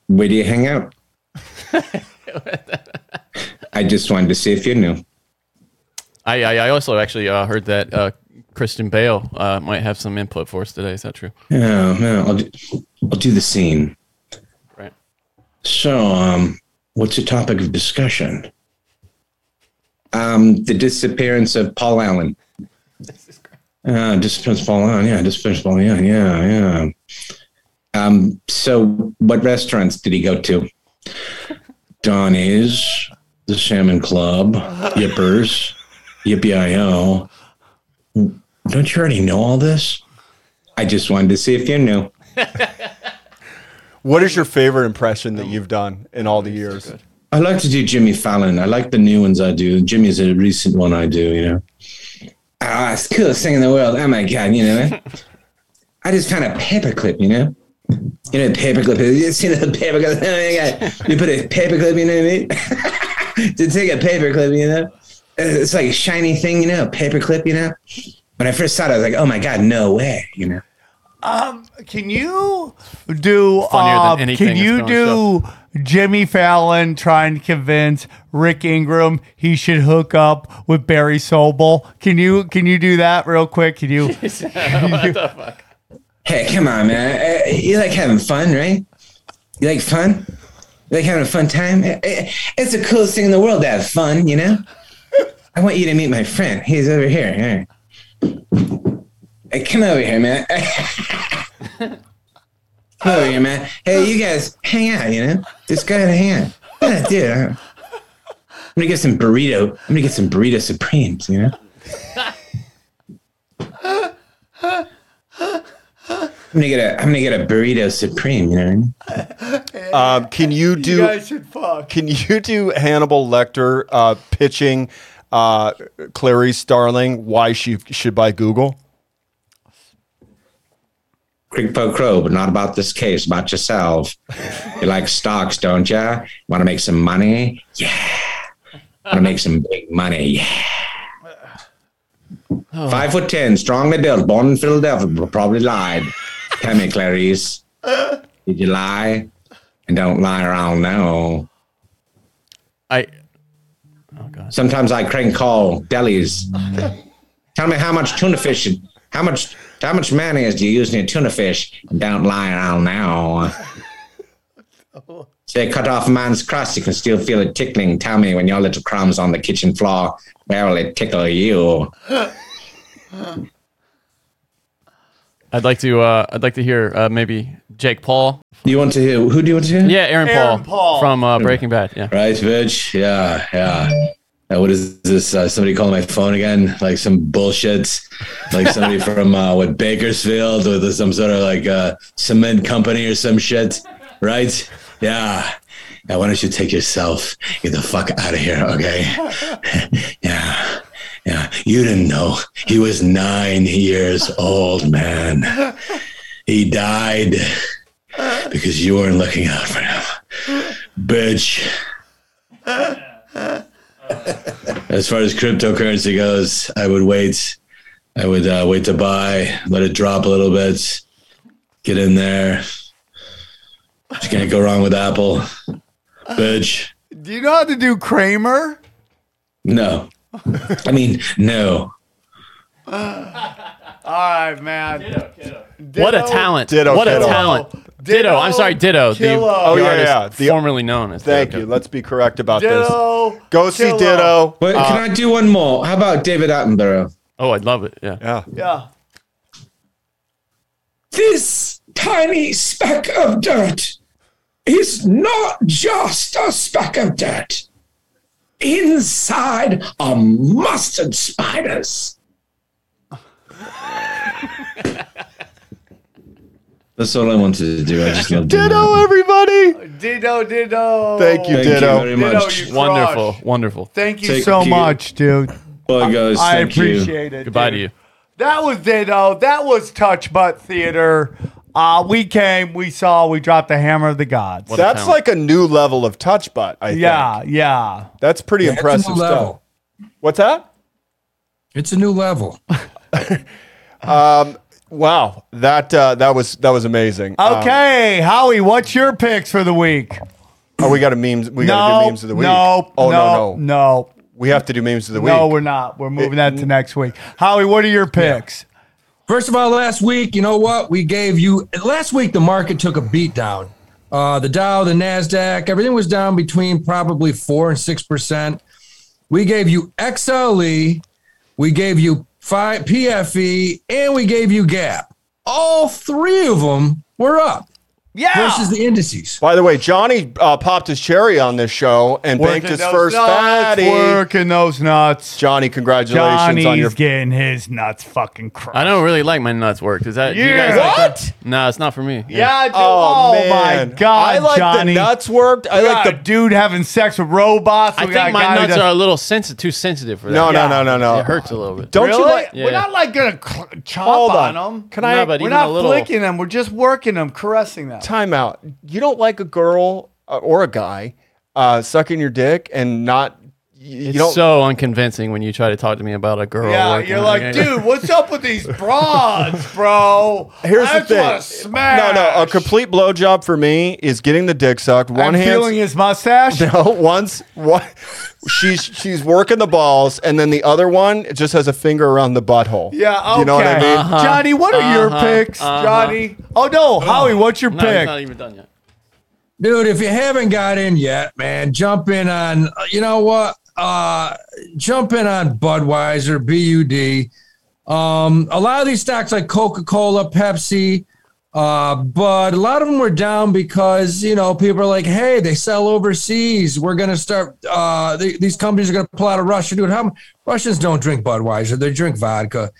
where do you hang out? I just wanted to see if you knew. I I, I also actually uh, heard that uh, Christian Bale uh, might have some input for us today. Is that true? No, no, I'll do, I'll do the scene. Right. So, um, what's the topic of discussion? Um, the disappearance of Paul Allen. [LAUGHS] Uh, disappearance of Paul Allen. Yeah, disappearance of Paul Allen. Yeah, yeah. Um, so what restaurants did he go to? [LAUGHS] Donnie's, the Salmon Club, [LAUGHS] Yippers, Yippee-I-O. Don't you already know all this? I just wanted to see if you knew. [LAUGHS] What is your favorite impression that you've done in all the years? I like to do Jimmy Fallon. I like the new ones I do. Jimmy's a recent one I do, you know. Ah, it's the coolest thing in the world. Oh my God, you know. I just found a paperclip, you know. You know, paperclip. You see the paperclip? My [LAUGHS] God. You put a paperclip, you know what I mean? [LAUGHS] to take a paperclip, you know. It's like a shiny thing, you know, a paperclip, you know. When I first saw it, I was like, oh my God, no way, you know. Um, Can you do? Funnier than um, can you been do Jimmy Fallon trying to convince Rick Ingram he should hook up with Barry Sobel? Can you can you do that real quick? Can you? [LAUGHS] Hey, come on, man. Uh, You like having fun, right? You like fun? You like having a fun time? Uh, It's the coolest thing in the world to have fun, you know? I want you to meet my friend. He's over here. Hey, come over here, man. [LAUGHS] come over here, man. Hey, you guys, hang out, you know? Just go ahead and hang out. Yeah, dude. I'm gonna get some burrito. I'm gonna get some burrito supremes, you know? Gonna get a I'm gonna get a burrito supreme, you know what I mean? [LAUGHS] Um, can you do? you guys should fuck. Can you do Hannibal Lecter uh, pitching uh, Clarice Starling why she should buy Google? Quid pro quo, but not about this case, about yourself. You like stocks, don't you? Want to make some money? Yeah. Want to make some big money? Yeah. [SIGHS] Five foot ten, strongly built, born in Philadelphia, probably lied. Tell me, Clarice, did you lie? And don't lie around now. I. Oh god. Sometimes I crank call delis. Tell me how much tuna fish, how much, how much mayonnaise do you use in your tuna fish? And don't lie around now. Say, cut off a man's crust, you can still feel it tickling. Tell me when your little crumbs on the kitchen floor, where will it tickle you? [LAUGHS] I'd like to. Uh, I'd like to hear uh, maybe Jake Paul. You want to hear? Who do you want to hear? Yeah, Aaron, Aaron Paul, Paul. from uh, Breaking Bad. Yeah. Right, bitch. Yeah, yeah. Uh, what is this? Uh, somebody calling my phone again? Like some bullshit? Like somebody [LAUGHS] from uh, what Bakersfield with some sort of like uh, cement company or some shit? Right? Yeah. Yeah. Why don't you take yourself? Get the fuck out of here, okay? [LAUGHS] [LAUGHS] yeah. You didn't know he was nine years old, man. He died because you weren't looking out for him, bitch. As far as cryptocurrency goes, I would wait. I would uh, wait to buy, let it drop a little bit, get in there. You can't go wrong with Apple, bitch. Do you know how to do Kramer? No, I mean no. All right, man. What a talent! Ditto, what a ditto. talent! Ditto. I'm sorry, Ditto. The, Kilo. the Oh, yeah, artist yeah, the- formerly known as. Thank Ditto. you. Let's be correct about Ditto. this. Go see Kilo. Ditto. Wait, Uh, can I do one more? How about David Attenborough? Oh, I'd love it. Yeah. yeah. Yeah. This tiny speck of dirt is not just a speck of dirt. Inside are mustard spiders. That's all I wanted to do. I just love doing Ditto, that. everybody. Ditto, ditto. Thank you, Dido. Thank you Ditto. very Ditto, much. you Wonderful. Wonderful. Thank you Take so care. much, dude. Bye, guys. I Thank you. appreciate it. Goodbye dude. to you. That was Ditto. That was Touch Butt Theater. Uh, we came, we saw, we dropped the hammer of the gods. a That's talent. like a new level of touch butt. I yeah, think. yeah. that's pretty Yeah, it's a impressive new stuff. level. What's that? It's a new level. [LAUGHS] Wow, that uh, that was that was amazing. Um, Okay, Howie, what's your picks for the week? oh, we got a memes. We got to do memes of the week. no, oh no, no, no, no, We have to do memes of the week. no. We're not. We're moving that to next week. Howie, what are your picks? First of all, last week, you know what? We gave you last week the market took a beat down. Uh, the Dow, the Nasdaq, everything was down between probably four and six percent. We gave you XLE, we gave you five PFE, and we gave you Gap. All three of them were up Yeah. versus the indices. By the way, Johnny uh, popped his cherry on this show and banked his first nuts, fatty. Working those nuts. Johnny, congratulations Johnny's on your. getting his nuts fucking crushed. I don't really like my nuts worked. Is that you guys like What? that? No, it's not for me. Yeah, dude. Oh, Oh, my God, I like Johnny. the nuts worked. I We like the dude having sex with robots. I We got think my nuts are a little sensitive, too sensitive for that. No, no, Yeah. no, no, no. It hurts a little bit. Don't really? you like? We're not like gonna cl- chomp Hold on on. them. Can No, I? but We're even not a little. flicking them. We're just working them, caressing them. Time out. You don't like a girl uh, or a guy uh, sucking your dick and not. You, you It's don't. so unconvincing when you try to talk to me about a girl. Yeah, working you're like, it. dude, [LAUGHS] what's up with these broads, bro? Here's I the just thing. Smash. No, no. A complete blowjob for me is getting the dick sucked. One I'm hand. feeling his mustache. [LAUGHS] No, once one, she's she's working the balls, and then the other one just has a finger around the butthole. Yeah, okay. you know what I mean. Uh-huh. Johnny, what are your picks, Johnny? Oh no, Howie, what's your No, it's pick? not even done yet. Dude, if you haven't got in yet, man, jump in on, you know what? Uh, jump in on Budweiser, BUD. Um, a lot of these stocks like Coca Cola, Pepsi, uh, but a lot of them were down because, you know, people are like, hey, they sell overseas. We're going to start, uh, they, these companies are going to pull out of Russia. Dude, how Russians don't drink Budweiser, they drink vodka.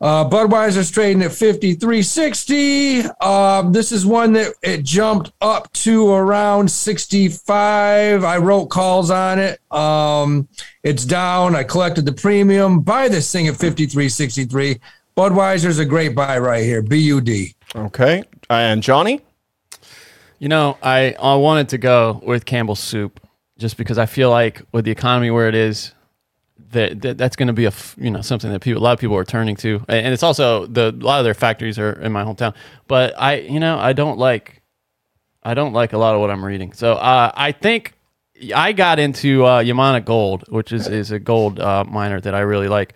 Uh, Budweiser's trading at 53.60. Um, this is one that it jumped up to around 65. I wrote calls on it. Um, it's down. I collected the premium. Buy this thing at 53.63. Budweiser's a great buy right here. BUD. Okay, and Johnny. You know, I I wanted to go with Campbell's soup just because I feel like with the economy where it is, that, that that's going to be a you know something that people a lot of people are turning to, and it's also the a lot of their factories are in my hometown. But I you know I don't like I don't like a lot of what I'm reading, so uh, I think I got into uh, Yamana Gold, which is is a gold uh, miner that I really like.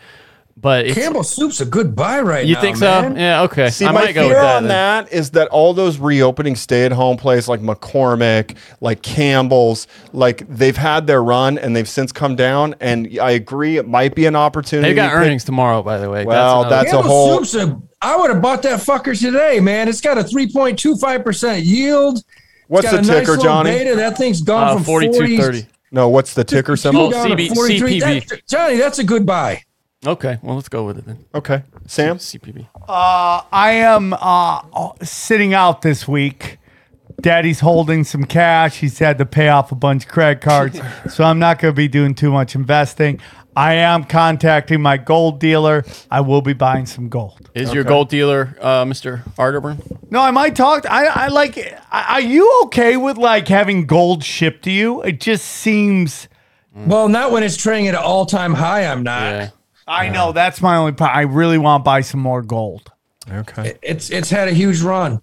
But it's, Campbell Soup's a good buy right you now. You think man. so? Yeah, okay. See, I my might go fear with that. on then. that is that all those reopening stay-at-home places like McCormick, like Campbell's, like they've had their run and they've since come down. And I agree, it might be an opportunity. They got to pick- earnings tomorrow, by the way. Well, another- that's a whole- Soup's a, I would have bought that fucker today, man. It's got a 3.25% yield. It's What's got the a ticker, nice little Johnny? Beta. That thing's gone uh, from 4230. 40s No, what's the ticker symbol? Oh, CB CPB. That- Johnny, that's a good buy. Okay, well, let's go with it then. Okay, Sam. CPB. I am uh, sitting out this week. Daddy's holding some cash. He's had to pay off a bunch of credit cards, [LAUGHS] so I'm not going to be doing too much investing. I am contacting my gold dealer. I will be buying some gold. Is your gold dealer uh, Mr. Arterburn? No, I might talk. I, I like. Are you okay with like having gold shipped to you? It just seems. Well, not when it's trading at an all time high. I'm not. Yeah. I know that's my only. part. I really want to buy some more gold. Okay. It's it's had a huge run.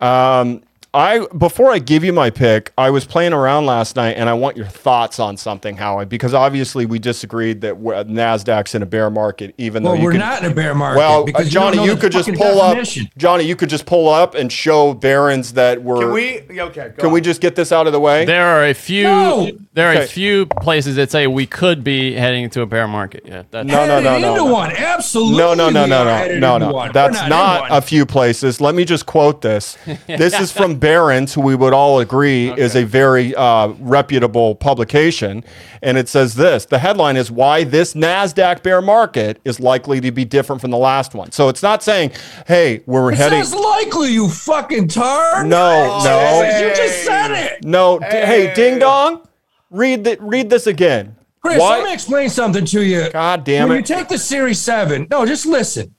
Um, I before I give you my pick, I was playing around last night, and I want your thoughts on something, Howie, because obviously we disagreed that Nasdaq's in a bear market, even Well, though you we're could, not in a bear market. Well, uh, because Johnny, you, you, don't know the could just pull definition. up. Johnny, you could just pull up and show Barron's that were. Can we? Okay. Go Can we just get this out of the way? There are a few. No. There are Okay. a few places that say we could be heading into a bear market. Yeah, that's, No, no, no, no, into no. one. Absolutely. No, no, no, no, no, no, no. That's in not a few places. Let me just quote this. [LAUGHS] This is from Barron's, who we would all agree is a very uh, reputable publication, and it says this: the headline is "Why this Nasdaq bear market is likely to be different from the last one." So it's not saying, "Hey, we're It heading." says likely, you fucking tard. No, no. You just said it. No, d- hey, ding dong, read the, read this again. Chris, Why- let me explain something to you. God damn when it. you take the Series 7, no, just listen.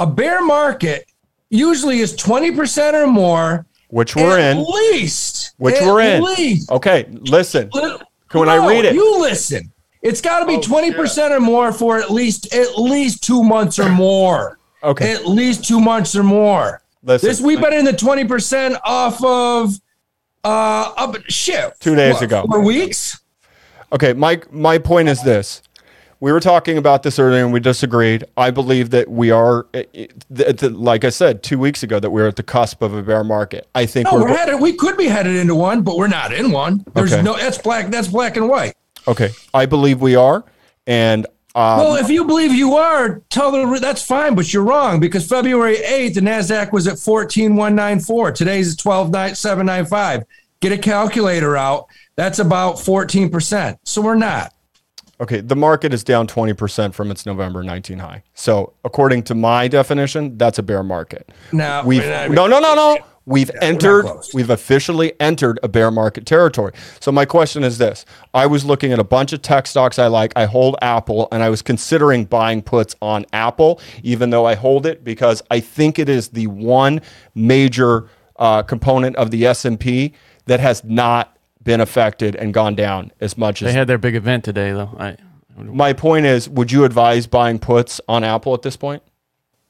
A bear market, usually is 20% or more. Which we're at in. least. Which At we're in. least. Okay, listen. Li- Can I read it? You listen. It's got to be Oh, twenty percent or more for at least at least two months or more. [LAUGHS] Okay. At least two months or more. Listen. This we've been in the twenty percent off of uh up shit. Two days what, ago. Four weeks. Okay, my my point is this. We were talking about this earlier and we disagreed. I believe that we are, eh, eh, like I said two weeks ago, that we're at the cusp of a bear market. I think No, we're, we're headed. We could be headed into one, but we're not in one. There's Okay. no. That's black. That's black and white. okay. I believe we are, and um, Well, if you believe you are, tell the that's fine, but you're wrong because February 8th, the NASDAQ was at 14,194. Today's 12,795. Get a calculator out. That's about 14%. So we're not. Okay, the market is down 20% from its November 19 high. So, according to my definition, that's a bear market. No, We've No, no, no, no. We've not entered we've officially entered a bear market territory. So my question is this. I was looking at a bunch of tech stocks I like. I hold Apple and I was considering buying puts on Apple even though I hold it because I think it is the one major uh, component of the S&P that has not been affected and gone down as much as They as had their big event today, though. I, my point is, would you advise buying puts on Apple at this point?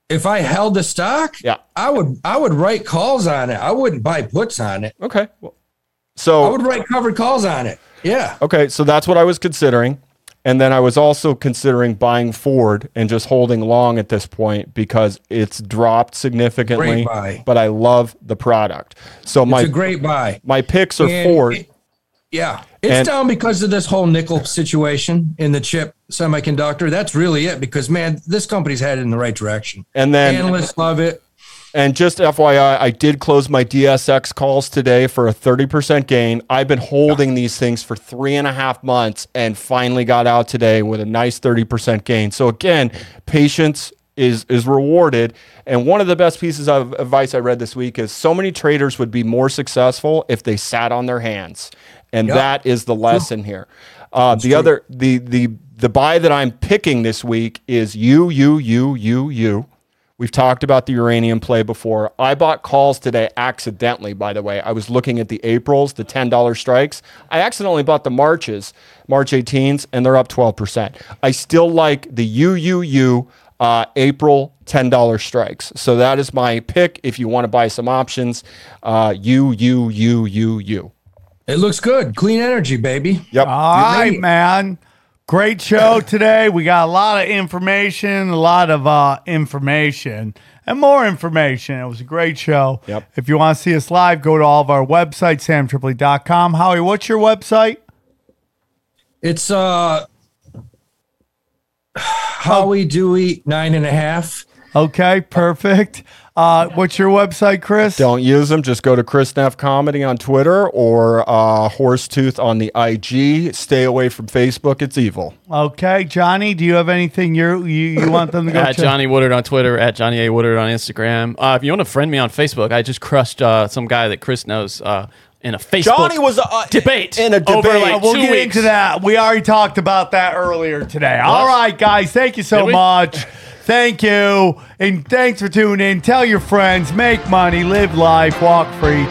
If I held the stock, Yeah. I would I would write calls on it. I wouldn't buy puts on it. Okay. So I would write covered calls on it. Yeah. okay, so that's what I was considering, and then I was also considering buying Ford and just holding long at this point because it's dropped significantly. Great buy. But I love the product. So my It's a great buy. my picks are And Ford. it- yeah. It's And- down because of this whole nickel situation in the chip semiconductor. That's really it because, man, this company's headed in the right direction. And then Analysts love it. And just FYI, I did close my DSX calls today for a 30% gain. I've been holding these things for three and a half months and finally got out today with a nice 30% gain. So again, patience is is rewarded. And one of the best pieces of advice I read this week is so many traders would be more successful if they sat on their hands. And Yep. that is the lesson here. Uh, the other the the the buy that I'm picking this week is you you you you you. We've talked about the uranium play before. I bought calls today accidentally, by the way. I was looking at the Aprils, the $10 strikes. I accidentally bought the Marches, March 18s, and they're up 12%. I still like the UUU uh, April $10 strikes. So that is my pick if you want to buy some options. Uh, UUUUU. It looks good. Clean energy, baby. Yep. All right, man. Great show [COUGHS] today. We got a lot of information, a lot of uh, information, and more information. It was a great show. Yep. If you want to see us live, go to all of our websites, samtripoli.com. Howie, what's your website? It's uh [SIGHS] Howie Dewey nine and a half. Okay, perfect. Uh, what's your website, Chris? Don't use them. Just go to Chris Neff Comedy on Twitter or uh, Horsetooth on the IG. Stay away from Facebook. It's evil. Okay, Johnny, do you have anything you you, you want them to go [LAUGHS] at check? Johnny Woodard on Twitter, at Johnny A. Woodard on Instagram. Uh, if you want to friend me on Facebook, I just crushed uh, some guy that Chris knows uh, in a Facebook Johnny was uh, debate in a over debate. like we'll two get weeks. into that. We already talked about that earlier today. All right, guys. Thank you so much. Thank you. And thanks for tuning in. Tell your friends, make money, live life, walk free.